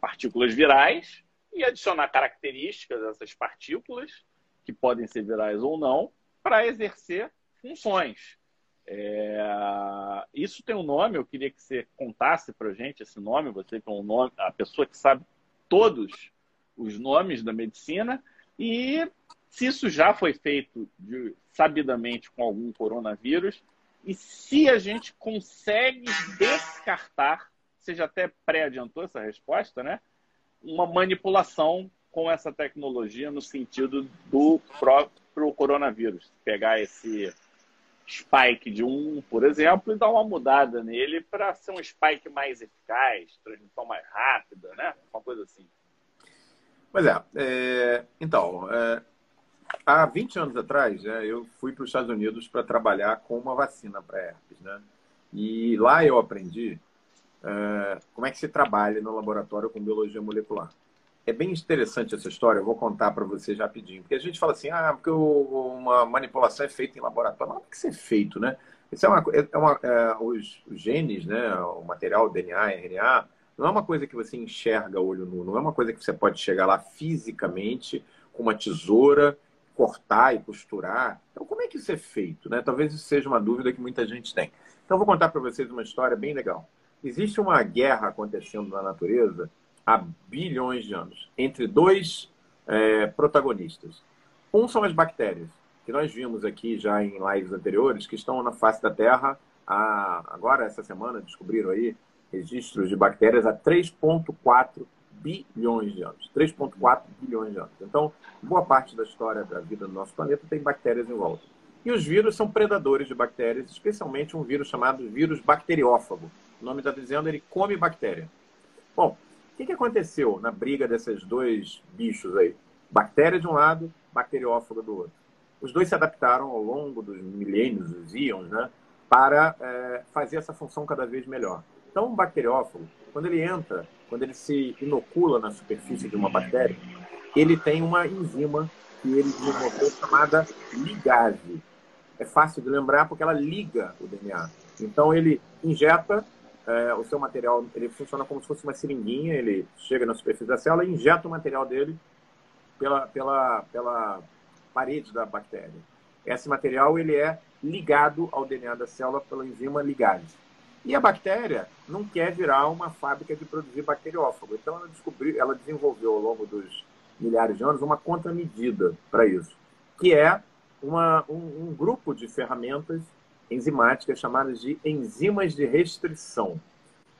[SPEAKER 2] partículas virais, e adicionar características dessas partículas, que podem ser virais ou não, para exercer funções. É... Isso tem um nome, eu queria que você contasse para gente esse nome, você que é um nome, a pessoa que sabe todos os nomes da medicina, e se isso já foi feito de, sabidamente com algum coronavírus e se a gente consegue descartar, você já até pré-adiantou essa resposta, né? Uma manipulação com essa tecnologia no sentido do próprio coronavírus. Pegar esse spike de um, por exemplo, e dar uma mudada nele para ser um spike mais eficaz, transmissão mais rápida, né? Uma coisa assim.
[SPEAKER 1] Pois é. é então, é, há 20 anos atrás, né, eu fui para os Estados Unidos para trabalhar com uma vacina para herpes. Né? E lá eu aprendi uh, como é que se trabalha no laboratório com biologia molecular. É bem interessante essa história, eu vou contar para vocês rapidinho. Porque a gente fala assim, ah, porque uma manipulação é feita em laboratório. Mas o que isso é feito, né? Isso é uma, é uma é, os, genes, né, o material, DNA, RNA, não é uma coisa que você enxerga olho nu, não é uma coisa que você pode chegar lá fisicamente com uma tesoura cortar e costurar. Então, como é que isso é feito? Né? Talvez isso seja uma dúvida que muita gente tem. Então, vou contar para vocês uma história bem legal. Existe uma guerra acontecendo na natureza há bilhões de anos entre dois é, protagonistas. Um são as bactérias, que nós vimos aqui já em lives anteriores, que estão na face da Terra. Há, agora, essa semana, descobriram aí registros de bactérias a 3,4 bilhões de anos. 3,4 bilhões de anos. Então, boa parte da história da vida do nosso planeta tem bactérias em volta. E os vírus são predadores de bactérias, especialmente um vírus chamado vírus bacteriófago. O nome está dizendo, ele come bactéria. Bom, o que, que aconteceu na briga desses dois bichos aí? Bactéria de um lado, bacteriófago do outro. Os dois se adaptaram ao longo dos milênios, os íons, né, para é, fazer essa função cada vez melhor. Então, um bacteriófago, quando ele entra, quando ele se inocula na superfície de uma bactéria, ele tem uma enzima que ele desenvolveu chamada ligase. É fácil de lembrar porque ela liga o DNA. Então, ele injeta é, o seu material, ele funciona como se fosse uma seringuinha, ele chega na superfície da célula e injeta o material dele pela, pela, pela parede da bactéria. Esse material ele é ligado ao DNA da célula pela enzima ligase. E a bactéria não quer virar uma fábrica de produzir bacteriófago. Então ela descobriu, ela desenvolveu ao longo dos milhares de anos uma contramedida para isso, que é uma, um, um, grupo de ferramentas enzimáticas chamadas de enzimas de restrição.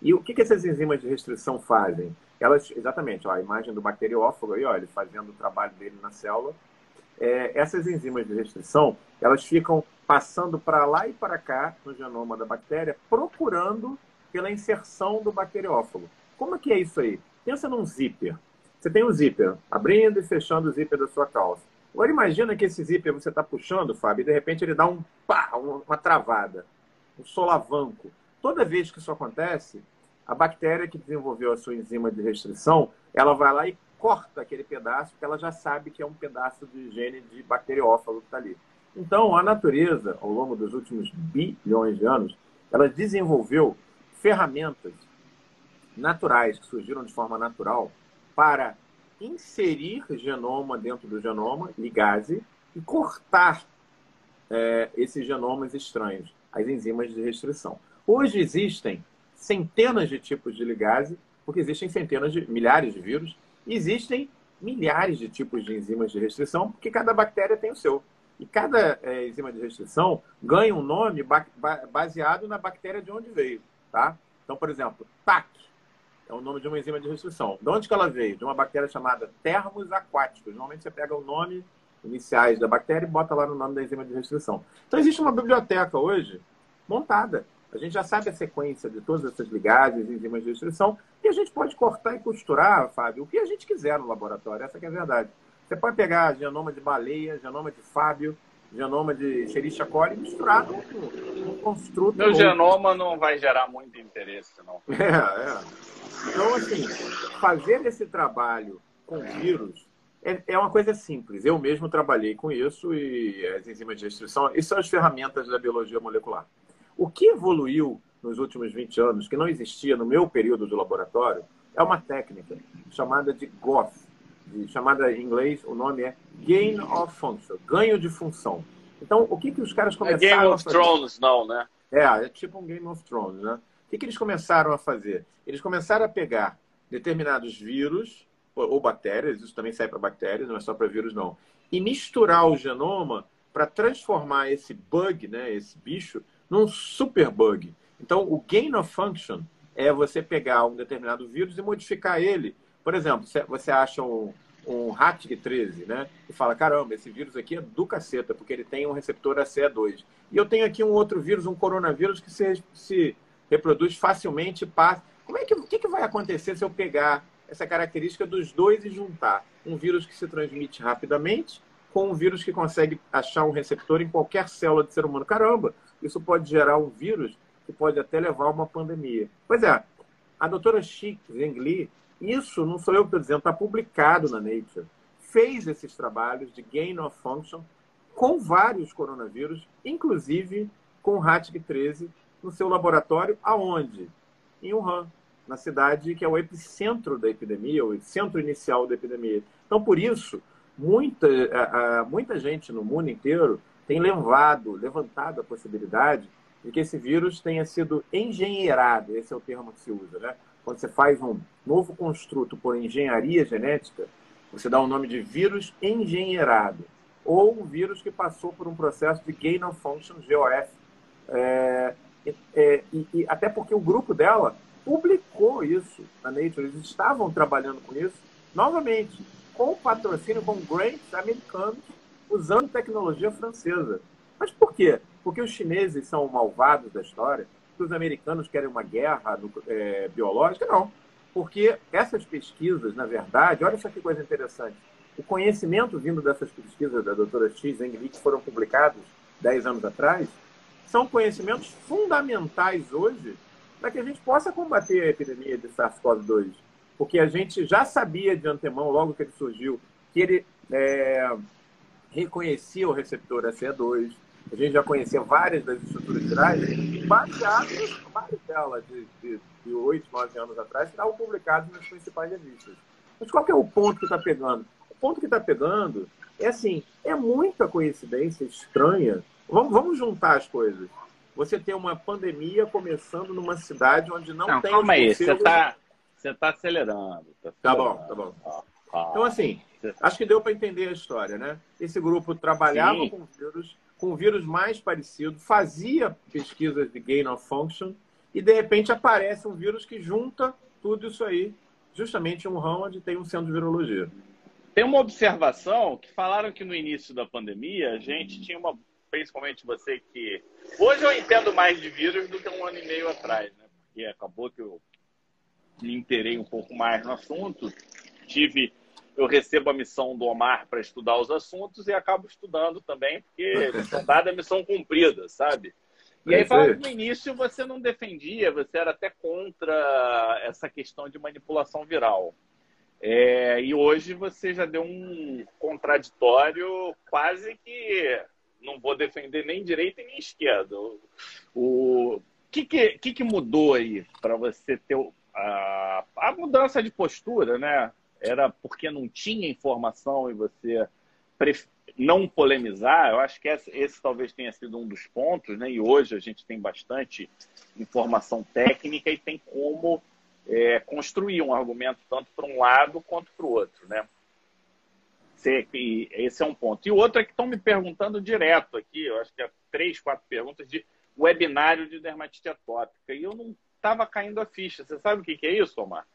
[SPEAKER 1] E o que, que essas enzimas de restrição fazem? Elas, exatamente, ó, a imagem do bacteriófago aí, ó, ele fazendo o trabalho dele na célula. É, essas enzimas de restrição, elas ficam passando para lá e para cá no genoma da bactéria, procurando pela inserção do bacteriófago. Como é que é isso aí? Pensa num zíper. Você tem um zíper abrindo e fechando o zíper da sua calça. Agora imagina que esse zíper você está puxando, Fábio, e de repente ele dá um pá, uma travada, um solavanco. Toda vez que isso acontece, a bactéria que desenvolveu a sua enzima de restrição, ela vai lá e corta aquele pedaço, porque ela já sabe que é um pedaço de gene de bacteriófago que está ali. Então, a natureza, ao longo dos últimos bilhões de anos, ela desenvolveu ferramentas naturais que surgiram de forma natural para inserir genoma dentro do genoma, ligase, e cortar é, esses genomas estranhos, as enzimas de restrição. Hoje existem centenas de tipos de ligase, porque existem centenas de milhares de vírus, e existem milhares de tipos de enzimas de restrição, porque cada bactéria tem o seu. E cada é, enzima de restrição ganha um nome baseado na bactéria de onde veio, tá? Então, por exemplo, TAC é o nome de uma enzima de restrição. De onde que ela veio? De uma bactéria chamada termos aquáticos. Normalmente você pega o nome iniciais da bactéria e bota lá no nome da enzima de restrição. Então, existe uma biblioteca hoje montada a gente já sabe a sequência de todas essas ligagens, enzimas de restrição, e a gente pode cortar e costurar, Fábio, o que a gente quiser no laboratório, essa é a verdade. Você pode pegar genoma de baleia, genoma de Fábio, genoma de Escherichia coli misturar num, num construto.
[SPEAKER 2] Meu genoma não vai gerar muito interesse, não.
[SPEAKER 1] É, é. Então, assim, fazer esse trabalho com vírus é, é uma coisa simples. Eu mesmo trabalhei com isso e as enzimas de restrição, isso são as ferramentas da biologia molecular. O que evoluiu nos últimos 20 anos, que não existia no meu período de laboratório, é uma técnica chamada de GOF. Chamada em inglês, o nome é Gain of Function, ganho de função. Então, o que, que os caras começaram
[SPEAKER 2] é Game of Thrones, não, né?
[SPEAKER 1] É, é tipo um Game of Thrones, né? O que, que eles começaram a fazer? Eles começaram a pegar determinados vírus ou bactérias, isso também sai para bactérias, não é só para vírus, não, e misturar o genoma para transformar esse bug, né, esse bicho, num superbug. Então, o gain of function é você pegar um determinado vírus e modificar ele. Por exemplo, você acha um, um HATG13, né? E fala, caramba, esse vírus aqui é do caceta, porque ele tem um receptor ACE2. E eu tenho aqui um outro vírus, um coronavírus, que se, se reproduz facilmente. Passa. Como é que, o que, que vai acontecer se eu pegar essa característica dos dois e juntar um vírus que se transmite rapidamente com um vírus que consegue achar um receptor em qualquer célula de ser humano? Caramba, isso pode gerar um vírus que pode até levar a uma pandemia. Pois é, a doutora Xi Zhengli, isso não sou eu que estou dizendo, está publicado na Nature, fez esses trabalhos de gain of function com vários coronavírus, inclusive com o HATG13 no seu laboratório, aonde? Em Wuhan, na cidade que é o epicentro da epidemia, o centro inicial da epidemia. Então, por isso, muita, muita gente no mundo inteiro tem levado, levantado a possibilidade de que esse vírus tenha sido engenheirado, esse é o termo que se usa, né? Quando você faz um novo construto por engenharia genética, você dá o nome de vírus engenheirado, ou um vírus que passou por um processo de gain of function, GOF. É, é, e, e, até porque o grupo dela publicou isso na Nature, eles estavam trabalhando com isso, novamente, com patrocínio, com grants americanos usando tecnologia francesa. Mas por quê? Porque os chineses são malvados da história? Que os americanos querem uma guerra é, biológica? Não. Porque essas pesquisas, na verdade, olha só que coisa interessante. O conhecimento vindo dessas pesquisas da doutora X Zhengli, que foram publicados 10 anos atrás, são conhecimentos fundamentais hoje para que a gente possa combater a epidemia de SARS-CoV-2. Porque a gente já sabia de antemão, logo que ele surgiu, que ele é, reconhecia o receptor ACE2, a gente já conhecia várias das estruturas virais, baseadas, várias delas, de, de, de 8, 9 anos atrás, que estavam publicadas nas principais revistas. Mas qual que é o ponto que está pegando? O ponto que está pegando é assim, é muita coincidência estranha. Vamos, vamos juntar as coisas. Você tem uma pandemia começando numa cidade onde não, não tem...
[SPEAKER 2] Calma aí, você está você tá acelerando. Tá, acelerando.
[SPEAKER 1] tá bom, tá bom. Ah, ah. Então, assim, Acho que deu para entender a história, né? Esse grupo trabalhava Sim. com vírus, com vírus mais parecido, fazia pesquisas de gain of function e de repente aparece um vírus que junta tudo isso aí, justamente um ramo onde tem um centro de virologia.
[SPEAKER 2] Tem uma observação que falaram que no início da pandemia a gente tinha uma, principalmente você que hoje eu entendo mais de vírus do que um ano e meio atrás, né? Porque acabou que eu me interei um pouco mais no assunto, tive eu recebo a missão do Omar para estudar os assuntos e acabo estudando também, porque dada é missão cumprida, sabe? E aí, falando no início, você não defendia, você era até contra essa questão de manipulação viral. É, e hoje você já deu um contraditório quase que não vou defender nem direita nem esquerda. O, que, que, que, que mudou aí para você ter a, a mudança de postura, né? Era porque não tinha informação e você não polemizar, eu acho que esse, esse, talvez tenha sido um dos pontos, né? E hoje a gente tem bastante informação técnica e tem como é, construir um argumento tanto para um lado quanto para o outro, né? Esse é um ponto. E o outro é que estão me perguntando direto aqui, eu acho que é três, quatro perguntas de webinário de dermatite atópica. E eu não estava caindo a ficha. Você sabe o que, que é isso, Omar?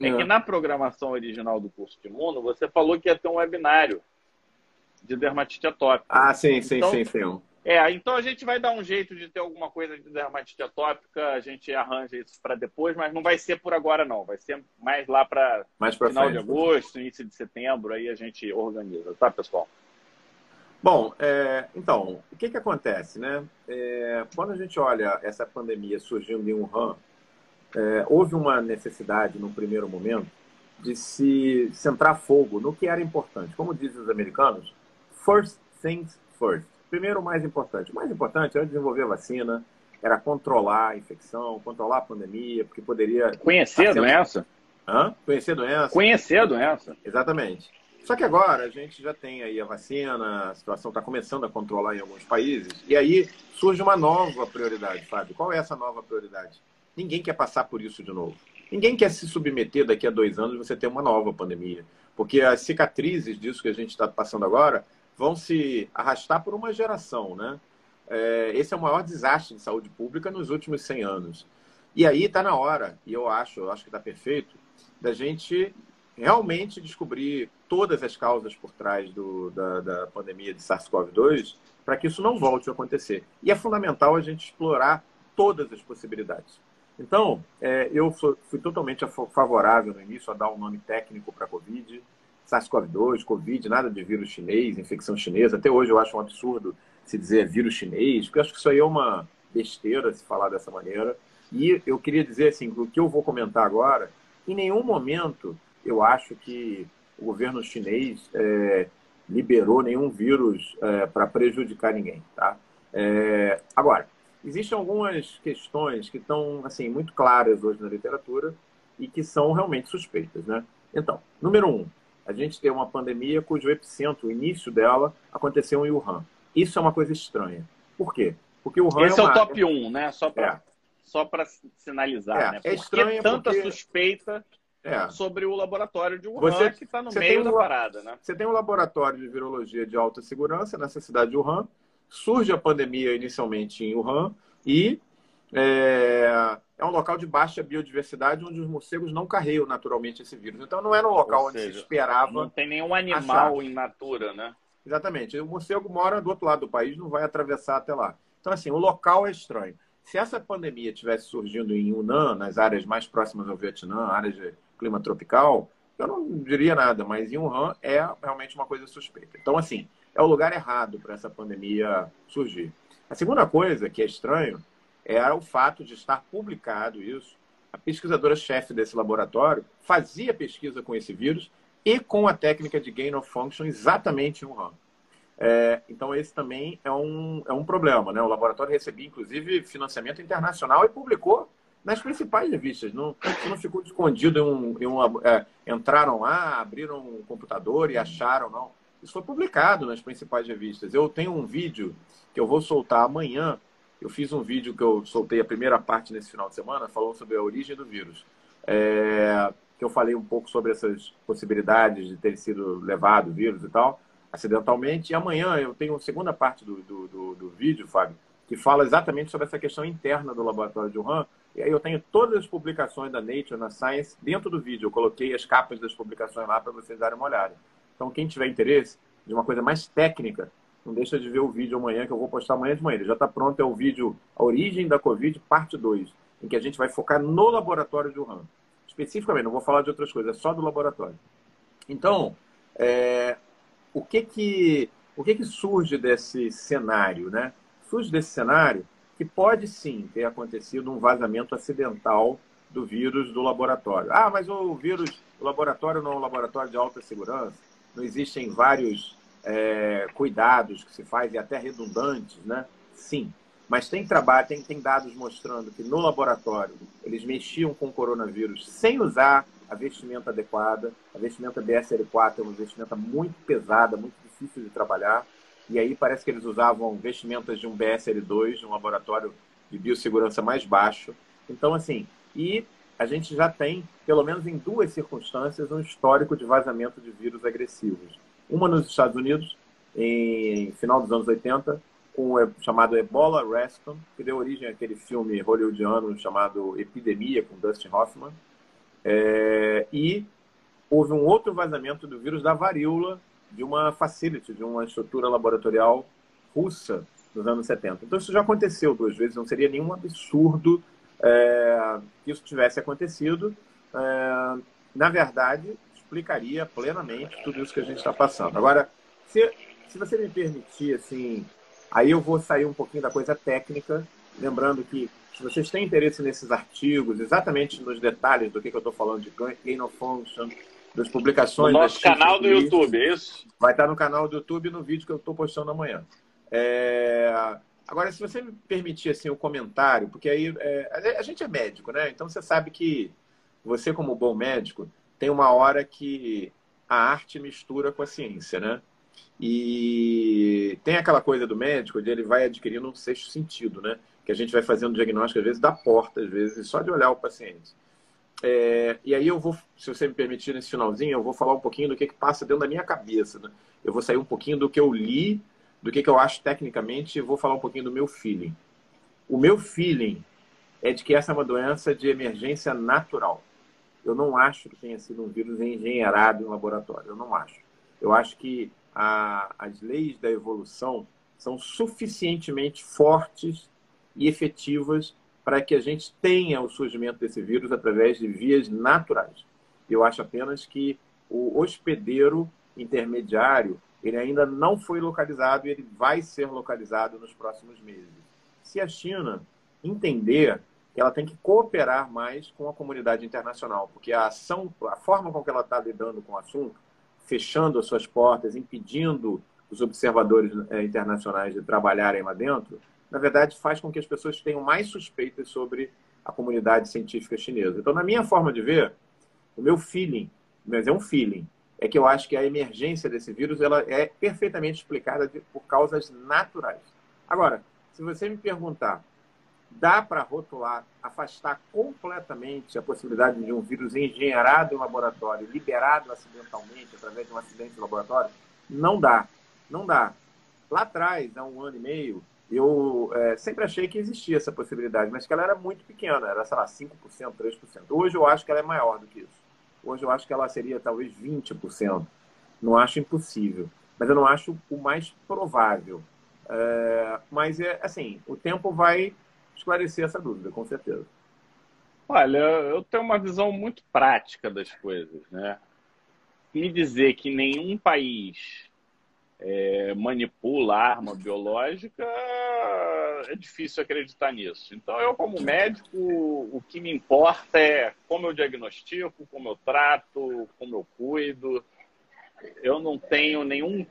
[SPEAKER 2] É que na programação original do curso de imuno, você falou que ia ter um webinário de dermatite atópica.
[SPEAKER 1] Ah, sim, sim, então, sim, sim.
[SPEAKER 2] É, então a gente vai dar um jeito de ter alguma coisa de dermatite atópica, a gente arranja isso para depois, mas não vai ser por agora não, vai ser mais lá para final frente. de agosto, início de setembro, aí a gente organiza, tá, pessoal?
[SPEAKER 1] Bom, é, então, o que que acontece, né? É, quando a gente olha essa pandemia surgindo em Wuhan, é, houve uma necessidade, no primeiro momento, de se centrar fogo no que era importante. Como dizem os americanos, first things first. Primeiro, o mais importante. O mais importante era desenvolver a vacina, era controlar a infecção, controlar a pandemia, porque poderia...
[SPEAKER 2] Conhecer a doença.
[SPEAKER 1] Hã? Conhecer a doença.
[SPEAKER 2] Conhecer a doença.
[SPEAKER 1] Exatamente. Só que agora a gente já tem aí a vacina, a situação está começando a controlar em alguns países, e aí surge uma nova prioridade, Fábio. Qual é essa nova prioridade? Ninguém quer passar por isso de novo. Ninguém quer se submeter daqui a dois anos você ter uma nova pandemia. Porque as cicatrizes disso que a gente está passando agora vão se arrastar por uma geração, né? É, esse é o maior desastre de saúde pública nos últimos 100 anos. E aí está na hora, e eu acho, eu acho que está perfeito, da gente realmente descobrir todas as causas por trás do, da, da pandemia de SARS-CoV-2 para que isso não volte a acontecer. E é fundamental a gente explorar todas as possibilidades. Então, é, eu fui, totalmente favorável no início a dar um nome técnico para a Covid, SARS-CoV-2, Covid, nada de vírus chinês, infecção chinesa. Até hoje eu acho um absurdo se dizer vírus chinês, porque eu acho que isso aí é uma besteira se falar dessa maneira. E eu queria dizer assim, o que eu vou comentar agora, em nenhum momento eu acho que o governo chinês é, liberou nenhum vírus é, para prejudicar ninguém, tá? É, agora, existem algumas questões que estão assim muito claras hoje na literatura e que são realmente suspeitas, né? Então, número um, a gente tem uma pandemia cujo epicentro, o início dela, aconteceu em Wuhan. Isso é uma coisa estranha. Por quê?
[SPEAKER 2] Porque Wuhan Esse é, uma... é o top 1, né? Só para é. só para sinalizar, é, né?
[SPEAKER 1] é estranho
[SPEAKER 2] tanta
[SPEAKER 1] porque...
[SPEAKER 2] suspeita é. sobre o laboratório de Wuhan você, que está no meio um, da parada, né?
[SPEAKER 1] Você tem um laboratório de virologia de alta segurança nessa cidade de Wuhan surge a pandemia inicialmente em Wuhan e é, é, um local de baixa biodiversidade onde os morcegos não carregam naturalmente esse vírus. Então não era um local Ou onde seja, se esperava.
[SPEAKER 2] Não tem nenhum animal achar. in natura, né?
[SPEAKER 1] Exatamente. O morcego mora do outro lado do país, não vai atravessar até lá. Então, assim, o local é estranho. Se essa pandemia tivesse surgindo em Yunnan, nas áreas mais próximas ao Vietnã, áreas de clima tropical, eu não diria nada, mas em Wuhan é realmente uma coisa suspeita. Então, assim, é o lugar errado para essa pandemia surgir. A segunda coisa que é estranho era o fato de estar publicado isso. A pesquisadora-chefe desse laboratório fazia pesquisa com esse vírus e com a técnica de gain of function exatamente em Wuhan. É, então, esse também é um, é um problema. Né? O laboratório recebia, inclusive, financiamento internacional e publicou nas principais revistas. Não, não ficou escondido em um. Em um é, entraram lá, abriram um computador e acharam, não. Isso foi publicado nas principais revistas. Eu tenho um vídeo que eu vou soltar amanhã. Eu fiz um vídeo que eu soltei a primeira parte nesse final de semana, falando sobre a origem do vírus. É, que eu falei um pouco sobre essas possibilidades de ter sido levado o vírus e tal, acidentalmente. E amanhã eu tenho a segunda parte do, do, do, do vídeo, Fábio, que fala exatamente sobre essa questão interna do laboratório de Wuhan. E aí eu tenho todas as publicações da Nature, na Science, dentro do vídeo. Eu coloquei as capas das publicações lá para vocês darem uma olhada. Então, quem tiver interesse de uma coisa mais técnica, não deixa de ver o vídeo amanhã, que eu vou postar amanhã de manhã. Ele já está pronto, é o vídeo A Origem da Covid, parte 2, em que a gente vai focar no laboratório de Wuhan. Especificamente, não vou falar de outras coisas, é só do laboratório. Então, é, o, que, que, o que, que surge desse cenário? Né? Surge desse cenário que pode sim ter acontecido um vazamento acidental do vírus do laboratório. Ah, mas o vírus, o laboratório não é um laboratório de alta segurança não existem vários é, cuidados que se faz e até redundantes, né? Sim. Mas tem trabalho, tem, tem dados mostrando que no laboratório eles mexiam com o coronavírus sem usar a vestimenta adequada. A vestimenta BSL4 é uma vestimenta muito pesada, muito difícil de trabalhar. E aí parece que eles usavam vestimentas de um BSL2, de um laboratório de biossegurança mais baixo. Então, assim, e a gente já tem, pelo menos em duas circunstâncias, um histórico de vazamento de vírus agressivos. Uma nos Estados Unidos, em final dos anos 80, com o chamado Ebola Rescue, que deu origem àquele filme hollywoodiano chamado Epidemia, com Dustin Hoffman. É, e houve um outro vazamento do vírus da varíola de uma facility, de uma estrutura laboratorial russa nos anos 70. Então isso já aconteceu duas vezes, não seria nenhum absurdo é, que isso tivesse acontecido. É, na verdade, explicaria plenamente tudo isso que a gente está passando. Agora, se, se você me permitir, assim, aí eu vou sair um pouquinho da coisa técnica, lembrando que se vocês têm interesse nesses artigos, exatamente nos detalhes do que, que eu estou falando de gain of function, das publicações.
[SPEAKER 2] No nosso canal do YouTube, é isso?
[SPEAKER 1] Vai estar no canal do YouTube no vídeo que eu estou postando amanhã. É... Agora, se você me permitir assim, o um comentário, porque aí é... a gente é médico, né? Então você sabe que você, como bom médico, tem uma hora que a arte mistura com a ciência, né? E tem aquela coisa do médico de ele vai adquirindo um sexto sentido, né? Que a gente vai fazendo diagnóstico, às vezes, da porta, às vezes, só de olhar o paciente. É, e aí eu vou, se você me permitir, nesse finalzinho, eu vou falar um pouquinho do que, que passa dentro da minha cabeça. Né? Eu vou sair um pouquinho do que eu li, do que, que eu acho tecnicamente, vou falar um pouquinho do meu feeling. O meu feeling é de que essa é uma doença de emergência natural. Eu não acho que tenha sido um vírus engenheirado em laboratório. Eu não acho. Eu acho que a, as leis da evolução são suficientemente fortes e efetivas para que a gente tenha o surgimento desse vírus através de vias naturais. Eu acho apenas que o hospedeiro intermediário ele ainda não foi localizado e ele vai ser localizado nos próximos meses. Se a China entender que ela tem que cooperar mais com a comunidade internacional, porque a ação, a forma com que ela está lidando com o assunto, fechando as suas portas, impedindo os observadores eh, internacionais de trabalharem lá dentro, na verdade, faz com que as pessoas tenham mais suspeitas sobre a comunidade científica chinesa. Então, na minha forma de ver, o meu feeling, mas é um feeling, é que eu acho que a emergência desse vírus ela é perfeitamente explicada por causas naturais. Agora, se você me perguntar, dá para rotular, afastar completamente a possibilidade de um vírus engenheirado em laboratório, liberado acidentalmente através de um acidente de laboratório? Não dá. Não dá. Lá atrás, há um ano e meio, eu é, sempre achei que existia essa possibilidade, mas que ela era muito pequena, era, sei lá, 5%, 3%. Hoje eu acho que ela é maior do que isso. Hoje eu acho que ela seria talvez 20%. Não acho impossível, mas eu não acho o mais provável. É, mas, é assim, o tempo vai esclarecer essa dúvida, com certeza.
[SPEAKER 2] Olha, eu tenho uma visão muito prática das coisas, né? Me dizer que nenhum país é, manipula arma biológica, é difícil acreditar nisso. Então, eu, como médico, o que me importa é como eu diagnostico, como eu trato, como eu cuido. Eu não tenho nenhum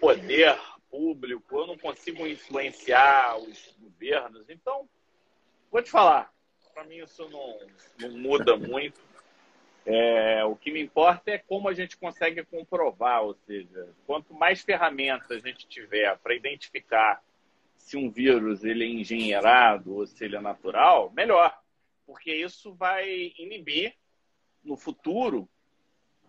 [SPEAKER 2] poder público, eu não consigo influenciar os governos. Então, vou te falar, para mim isso não, não muda muito. É, o que me importa é como a gente consegue comprovar, ou seja, quanto mais ferramentas a gente tiver para identificar se um vírus ele é engenheirado ou se ele é natural, melhor, porque isso vai inibir no futuro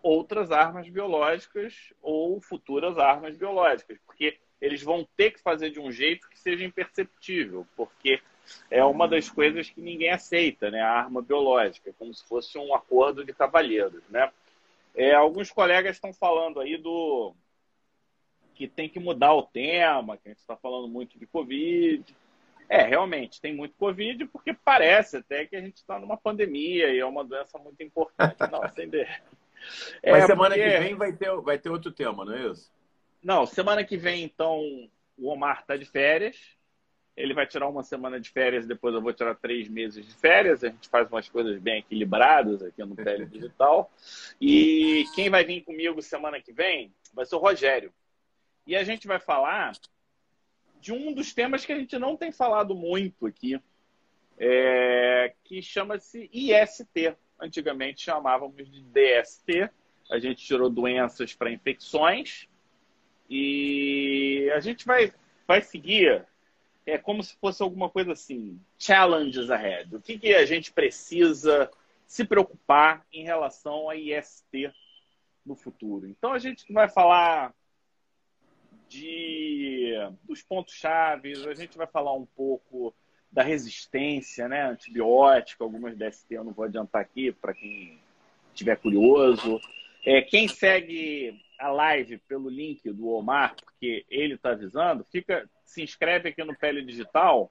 [SPEAKER 2] outras armas biológicas ou futuras armas biológicas, porque eles vão ter que fazer de um jeito que seja imperceptível, porque é uma das coisas que ninguém aceita, né? A arma biológica, como se fosse um acordo de cavalheiros, né? É, alguns colegas estão falando aí do que tem que mudar o tema, que a gente está falando muito de Covid. É, realmente, tem muito Covid, porque parece até que a gente está numa pandemia e é uma doença muito importante. Não, sem
[SPEAKER 1] é, Mas semana porque... que vem vai ter, vai ter outro tema, não é isso?
[SPEAKER 2] Não, semana que vem, então, o Omar está de férias. Ele vai tirar uma semana de férias, depois eu vou tirar três meses de férias. A gente faz umas coisas bem equilibradas aqui no Pele Digital. E quem vai vir comigo semana que vem vai ser o Rogério. E a gente vai falar de um dos temas que a gente não tem falado muito aqui, é, que chama-se IST. Antigamente chamávamos de DST. A gente tirou doenças para infecções E a gente vai, vai seguir é como se fosse alguma coisa assim, challenges ahead. O que, que a gente precisa se preocupar em relação a IST no futuro? Então a gente vai falar de dos pontos chaves, a gente vai falar um pouco da resistência, né, antibiótica, algumas DST eu não vou adiantar aqui para quem estiver curioso. É, quem segue a live pelo link do Omar, porque ele está avisando, fica, se inscreve aqui no Pele Digital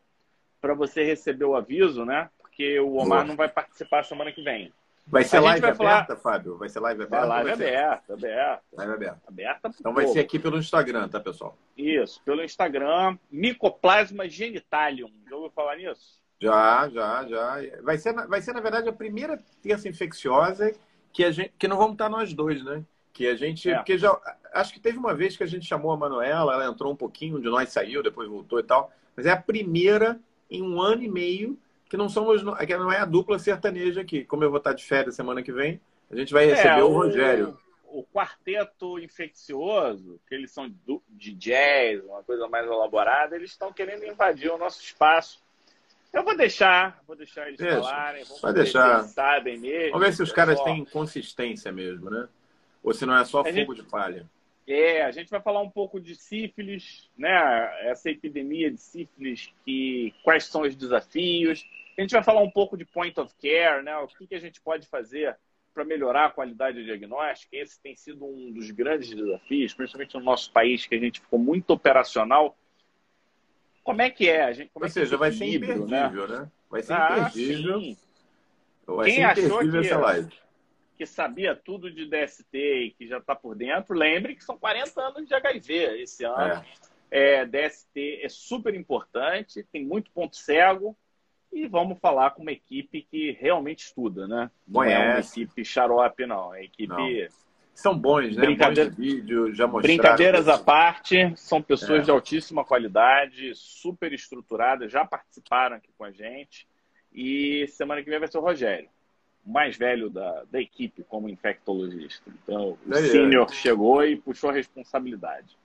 [SPEAKER 2] para você receber o aviso, né? Porque o Omar Boa. não vai participar semana que vem.
[SPEAKER 1] Vai ser a live vai aberta, falar... Fábio? Vai ser live aberta?
[SPEAKER 2] Vai live aberta, aberta.
[SPEAKER 1] Live aberta.
[SPEAKER 2] aberta
[SPEAKER 1] então vai ser aqui pelo Instagram, tá, pessoal?
[SPEAKER 2] Isso, pelo Instagram, Micoplasma Genitalium. Já ouviu falar nisso?
[SPEAKER 1] Já, já, já. Vai ser, vai ser, na verdade, a primeira terça infecciosa que, a gente, que não vamos estar nós dois, né? Que a gente. É. Porque já. Acho que teve uma vez que a gente chamou a Manuela, ela entrou um pouquinho, de nós saiu, depois voltou e tal. Mas é a primeira em um ano e meio que não somos. Que não é a dupla sertaneja aqui. Como eu vou estar de férias semana que vem, a gente vai receber é, o, o, Rogério.
[SPEAKER 2] O quarteto infeccioso, que eles são de jazz, uma coisa mais elaborada, eles estão querendo invadir o nosso espaço. Eu vou deixar, vou deixar eles Deixa. falarem. Vamos
[SPEAKER 1] vai deixar.
[SPEAKER 2] sabem mesmo.
[SPEAKER 1] Vamos ver se os caras têm consistência mesmo, né? Ou se não é só a fogo gente... de palha.
[SPEAKER 2] É, a gente vai falar um pouco de sífilis, né? Essa epidemia de sífilis, que quais são os desafios. A gente vai falar um pouco de point of care, né? O que, que a gente pode fazer para melhorar a qualidade do diagnóstico. Esse tem sido um dos grandes desafios, principalmente no nosso país, que a gente ficou muito operacional. Como é que é? A gente, como
[SPEAKER 1] Ou
[SPEAKER 2] é
[SPEAKER 1] seja,
[SPEAKER 2] é
[SPEAKER 1] vai ser imperdível, né? né? Vai ser ah, imperdível. Sim. Vai Quem ser
[SPEAKER 2] imperdível
[SPEAKER 1] achou que... essa live
[SPEAKER 2] que sabia tudo de DST e que já está por dentro, lembre que são 40 anos de HIV esse ano. É. É, DST é super importante, tem muito ponto cego e vamos falar com uma equipe que realmente estuda, né? Não Conhece. é uma equipe xarope, não. É equipe. Não.
[SPEAKER 1] São bons, né? Brincadeira... Bons vídeo, já
[SPEAKER 2] Brincadeiras à parte, são pessoas é. de altíssima qualidade, super estruturadas, já participaram aqui com a gente. E semana que vem vai ser o Rogério mais velho da, da equipe como infectologista. Então, o é, sênior é. chegou e puxou a responsabilidade.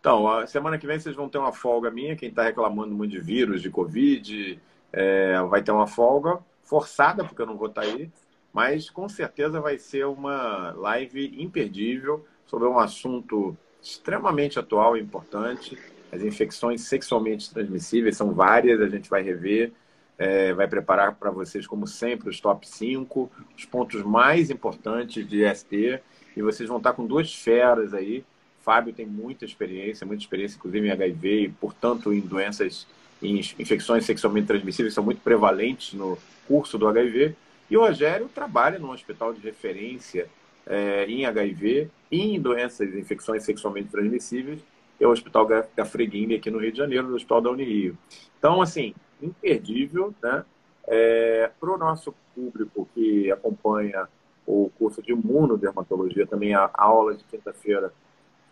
[SPEAKER 1] Então, a semana que vem vocês vão ter uma folga minha. Quem está reclamando muito de vírus, de Covid, é, vai ter uma folga forçada, porque eu não vou estar tá aí. Mas com certeza vai ser uma live imperdível sobre um assunto extremamente atual e importante. As infecções sexualmente transmissíveis são várias, a gente vai rever é, vai preparar para vocês, como sempre, os top 5, os pontos mais importantes de ST. E vocês vão estar com duas feras aí. Fábio tem muita experiência, muita experiência, inclusive em HIV e, portanto, em doenças, em infecções sexualmente transmissíveis, são muito prevalentes no curso do HIV. E o Rogério trabalha num hospital de referência é, em HIV e em doenças, infecções sexualmente transmissíveis, é o Hospital Gafreguini, aqui no Rio de Janeiro, no Hospital da Unirio. Então, assim, imperdível, né? É, Para o nosso público que acompanha o curso de imunodermatologia, também a aula de quinta-feira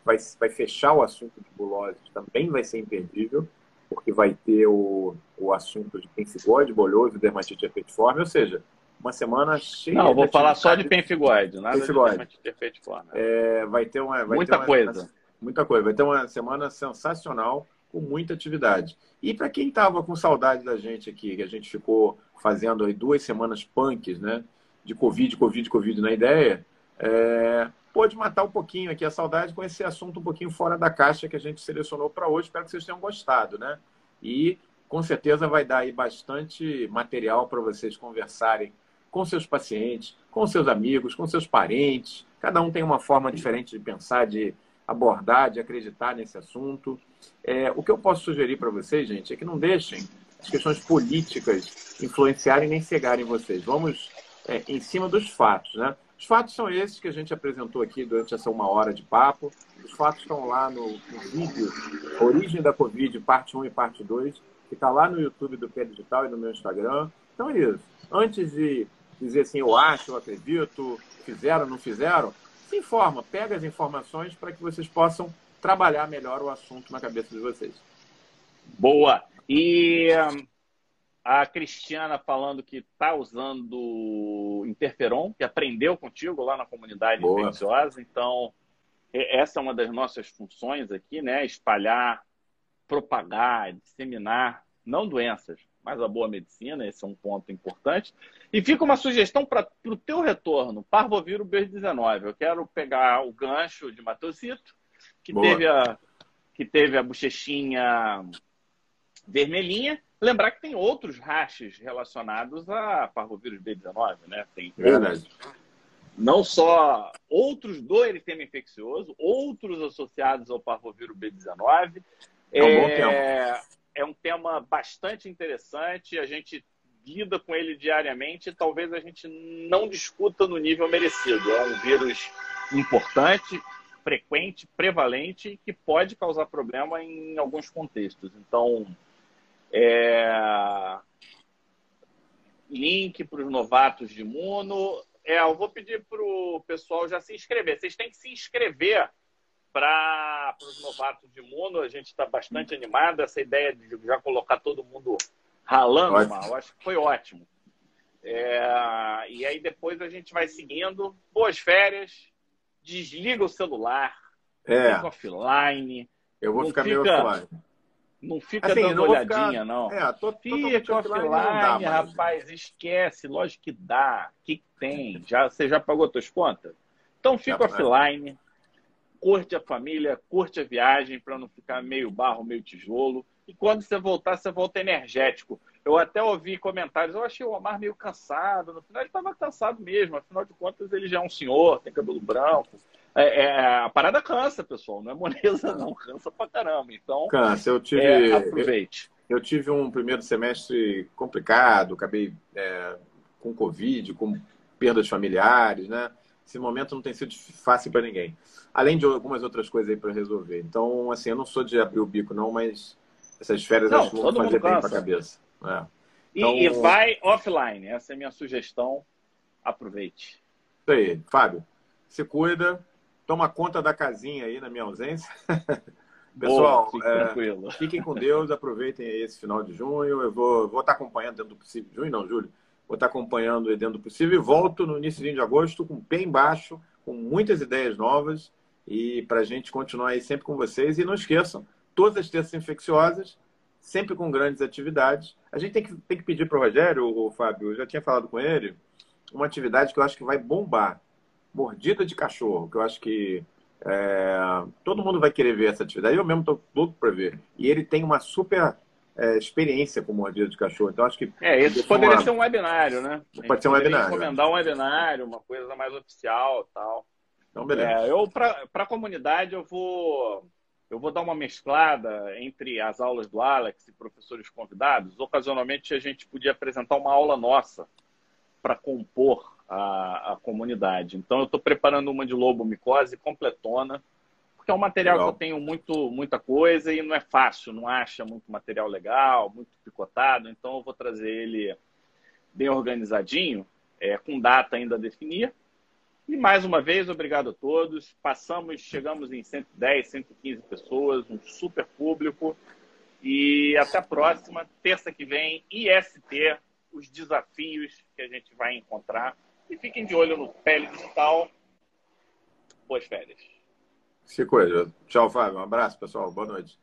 [SPEAKER 1] vai, vai fechar o assunto de bulose, também vai ser imperdível, porque vai ter o, o assunto de penfigoide, bolhoso dermatite herpetiforme, ou seja, uma semana cheia
[SPEAKER 2] Não, vou falar só de penfigoide, nada penfigoide. de dermatite herpetiforme.
[SPEAKER 1] É, vai ter uma... Vai
[SPEAKER 2] muita
[SPEAKER 1] ter uma,
[SPEAKER 2] coisa.
[SPEAKER 1] Muita coisa. Vai ter uma semana sensacional com muita atividade. E para quem estava com saudade da gente aqui, que a gente ficou fazendo aí duas semanas punks, né? De Covid, Covid, Covid na ideia, é, pode matar um pouquinho aqui a saudade com esse assunto um pouquinho fora da caixa que a gente selecionou para hoje. Espero que vocês tenham gostado, né? E com certeza vai dar aí bastante material para vocês conversarem com seus pacientes, com seus amigos, com seus parentes. Cada um tem uma forma diferente de pensar, de abordar, de acreditar nesse assunto. É, o que eu posso sugerir para vocês, gente, é que não deixem as questões políticas influenciarem nem cegarem vocês. Vamos é, em cima dos fatos, né? Os fatos são esses que a gente apresentou aqui durante essa uma hora de papo. Os fatos estão lá no, no vídeo Origem da Covid, parte 1 e parte 2, que está lá no YouTube do Pé Digital e no meu Instagram. Então é isso. Antes de dizer assim, eu acho, eu acredito, fizeram, não fizeram, se informa, pega as informações para que vocês possam trabalhar melhor o assunto na cabeça de vocês.
[SPEAKER 2] Boa! E a Cristiana falando que está usando interferon, que aprendeu contigo lá na comunidade Boa. infecciosa, então essa é uma das nossas funções aqui, né? Espalhar, propagar, disseminar, não doenças, mas a boa medicina, esse é um ponto importante. E fica uma sugestão para o teu retorno, parvovírus B19. Eu quero pegar o gancho de Matosito, que teve a que teve a bochechinha vermelhinha. Lembrar que tem outros rachas relacionados a parvovírus B19, né? Tem
[SPEAKER 1] Verdade.
[SPEAKER 2] Não só outros do eritema infeccioso, outros associados ao parvovírus B19.
[SPEAKER 1] É um bom tema.
[SPEAKER 2] É um tema bastante interessante. A gente lida com ele diariamente. Talvez a gente não discuta no nível merecido. É um vírus importante, frequente, prevalente, que pode causar problema em alguns contextos. Então, é... link para os novatos de imuno. É, eu vou pedir para o pessoal já se inscrever. Vocês têm que se inscrever para os novatos de imuno. A gente está bastante animado. Essa ideia de já colocar todo mundo ralando, eu acho que foi ótimo. É... e aí depois a gente vai seguindo. Boas férias desliga o celular,
[SPEAKER 1] é.
[SPEAKER 2] fica offline.
[SPEAKER 1] Eu vou ficar fica, meio offline.
[SPEAKER 2] Não fica assim, dando não olhadinha, ficar... não.
[SPEAKER 1] É, tô,
[SPEAKER 2] fica offline, dá, rapaz, esquece. Lógico que dá. O que, que tem? Já, você já pagou suas contas? Então fica offline, curte a família, curte a viagem para não ficar meio barro, meio tijolo. E quando você voltar, você volta energético. Eu até ouvi comentários, eu achei o Omar meio cansado. No final, ele estava cansado mesmo. Afinal de contas, ele já é um senhor, tem cabelo branco. É, é, a parada cansa, pessoal. Não é moleza, não. Cansa pra caramba. Então,
[SPEAKER 1] cansa. Eu tive,
[SPEAKER 2] é, aproveite.
[SPEAKER 1] Eu, eu, tive um primeiro semestre complicado. Acabei é, com Covid, com perdas familiares, né? Esse momento não tem sido fácil para ninguém. Além de algumas outras coisas aí para resolver. Então, assim, eu não sou de abrir o bico, não, mas essas férias
[SPEAKER 2] não,
[SPEAKER 1] acho que vão fazer bem para a cabeça.
[SPEAKER 2] É. Então... E, e, vai offline. Essa é a minha sugestão. Aproveite.
[SPEAKER 1] Isso aí. Fábio, se cuida. Toma conta da casinha aí na minha ausência. Pessoal,
[SPEAKER 2] Boa, é,
[SPEAKER 1] fiquem com Deus, aproveitem esse final de junho. Eu vou, vou estar acompanhando dentro do possível. Junho não, Júlio. Vou estar acompanhando dentro do possível e volto no início de agosto com o pé embaixo, com muitas ideias novas e para a gente continuar aí sempre com vocês. E não esqueçam, todas as terças infecciosas, sempre com grandes atividades. A gente tem que, tem que pedir para o Rogério, o Fábio, eu já tinha falado com ele, uma atividade que eu acho que vai bombar. Mordida de cachorro, que eu acho que é, todo mundo vai querer ver essa atividade. Eu mesmo estou louco para ver. E ele tem uma super é, experiência com mordida de cachorro. Então, acho que.
[SPEAKER 2] É, isso poderia uma... ser um webinário, né?
[SPEAKER 1] Pode ser um webinário.
[SPEAKER 2] recomendar um webinário, uma coisa mais oficial tal.
[SPEAKER 1] Então, beleza.
[SPEAKER 2] É, eu, para a comunidade, eu vou eu vou dar uma mesclada entre as aulas do Alex e professores convidados. Ocasionalmente, a gente podia apresentar uma aula nossa para compor a, a, comunidade. Então, eu estou preparando uma de lobomicose completona, porque é um material legal. que eu tenho muito, muita coisa e não é fácil, não acha muito material legal, muito picotado. Então, eu vou trazer ele bem organizadinho, é, com data ainda a definir e mais uma vez, obrigado a todos. Passamos, chegamos em 110, 115 pessoas, um super público. E até a próxima, terça que vem, IST, os desafios que a gente vai encontrar. E fiquem de olho no Pele Digital. Boas férias.
[SPEAKER 1] Se cuida. Tchau, Fábio. Um abraço, pessoal. Boa noite.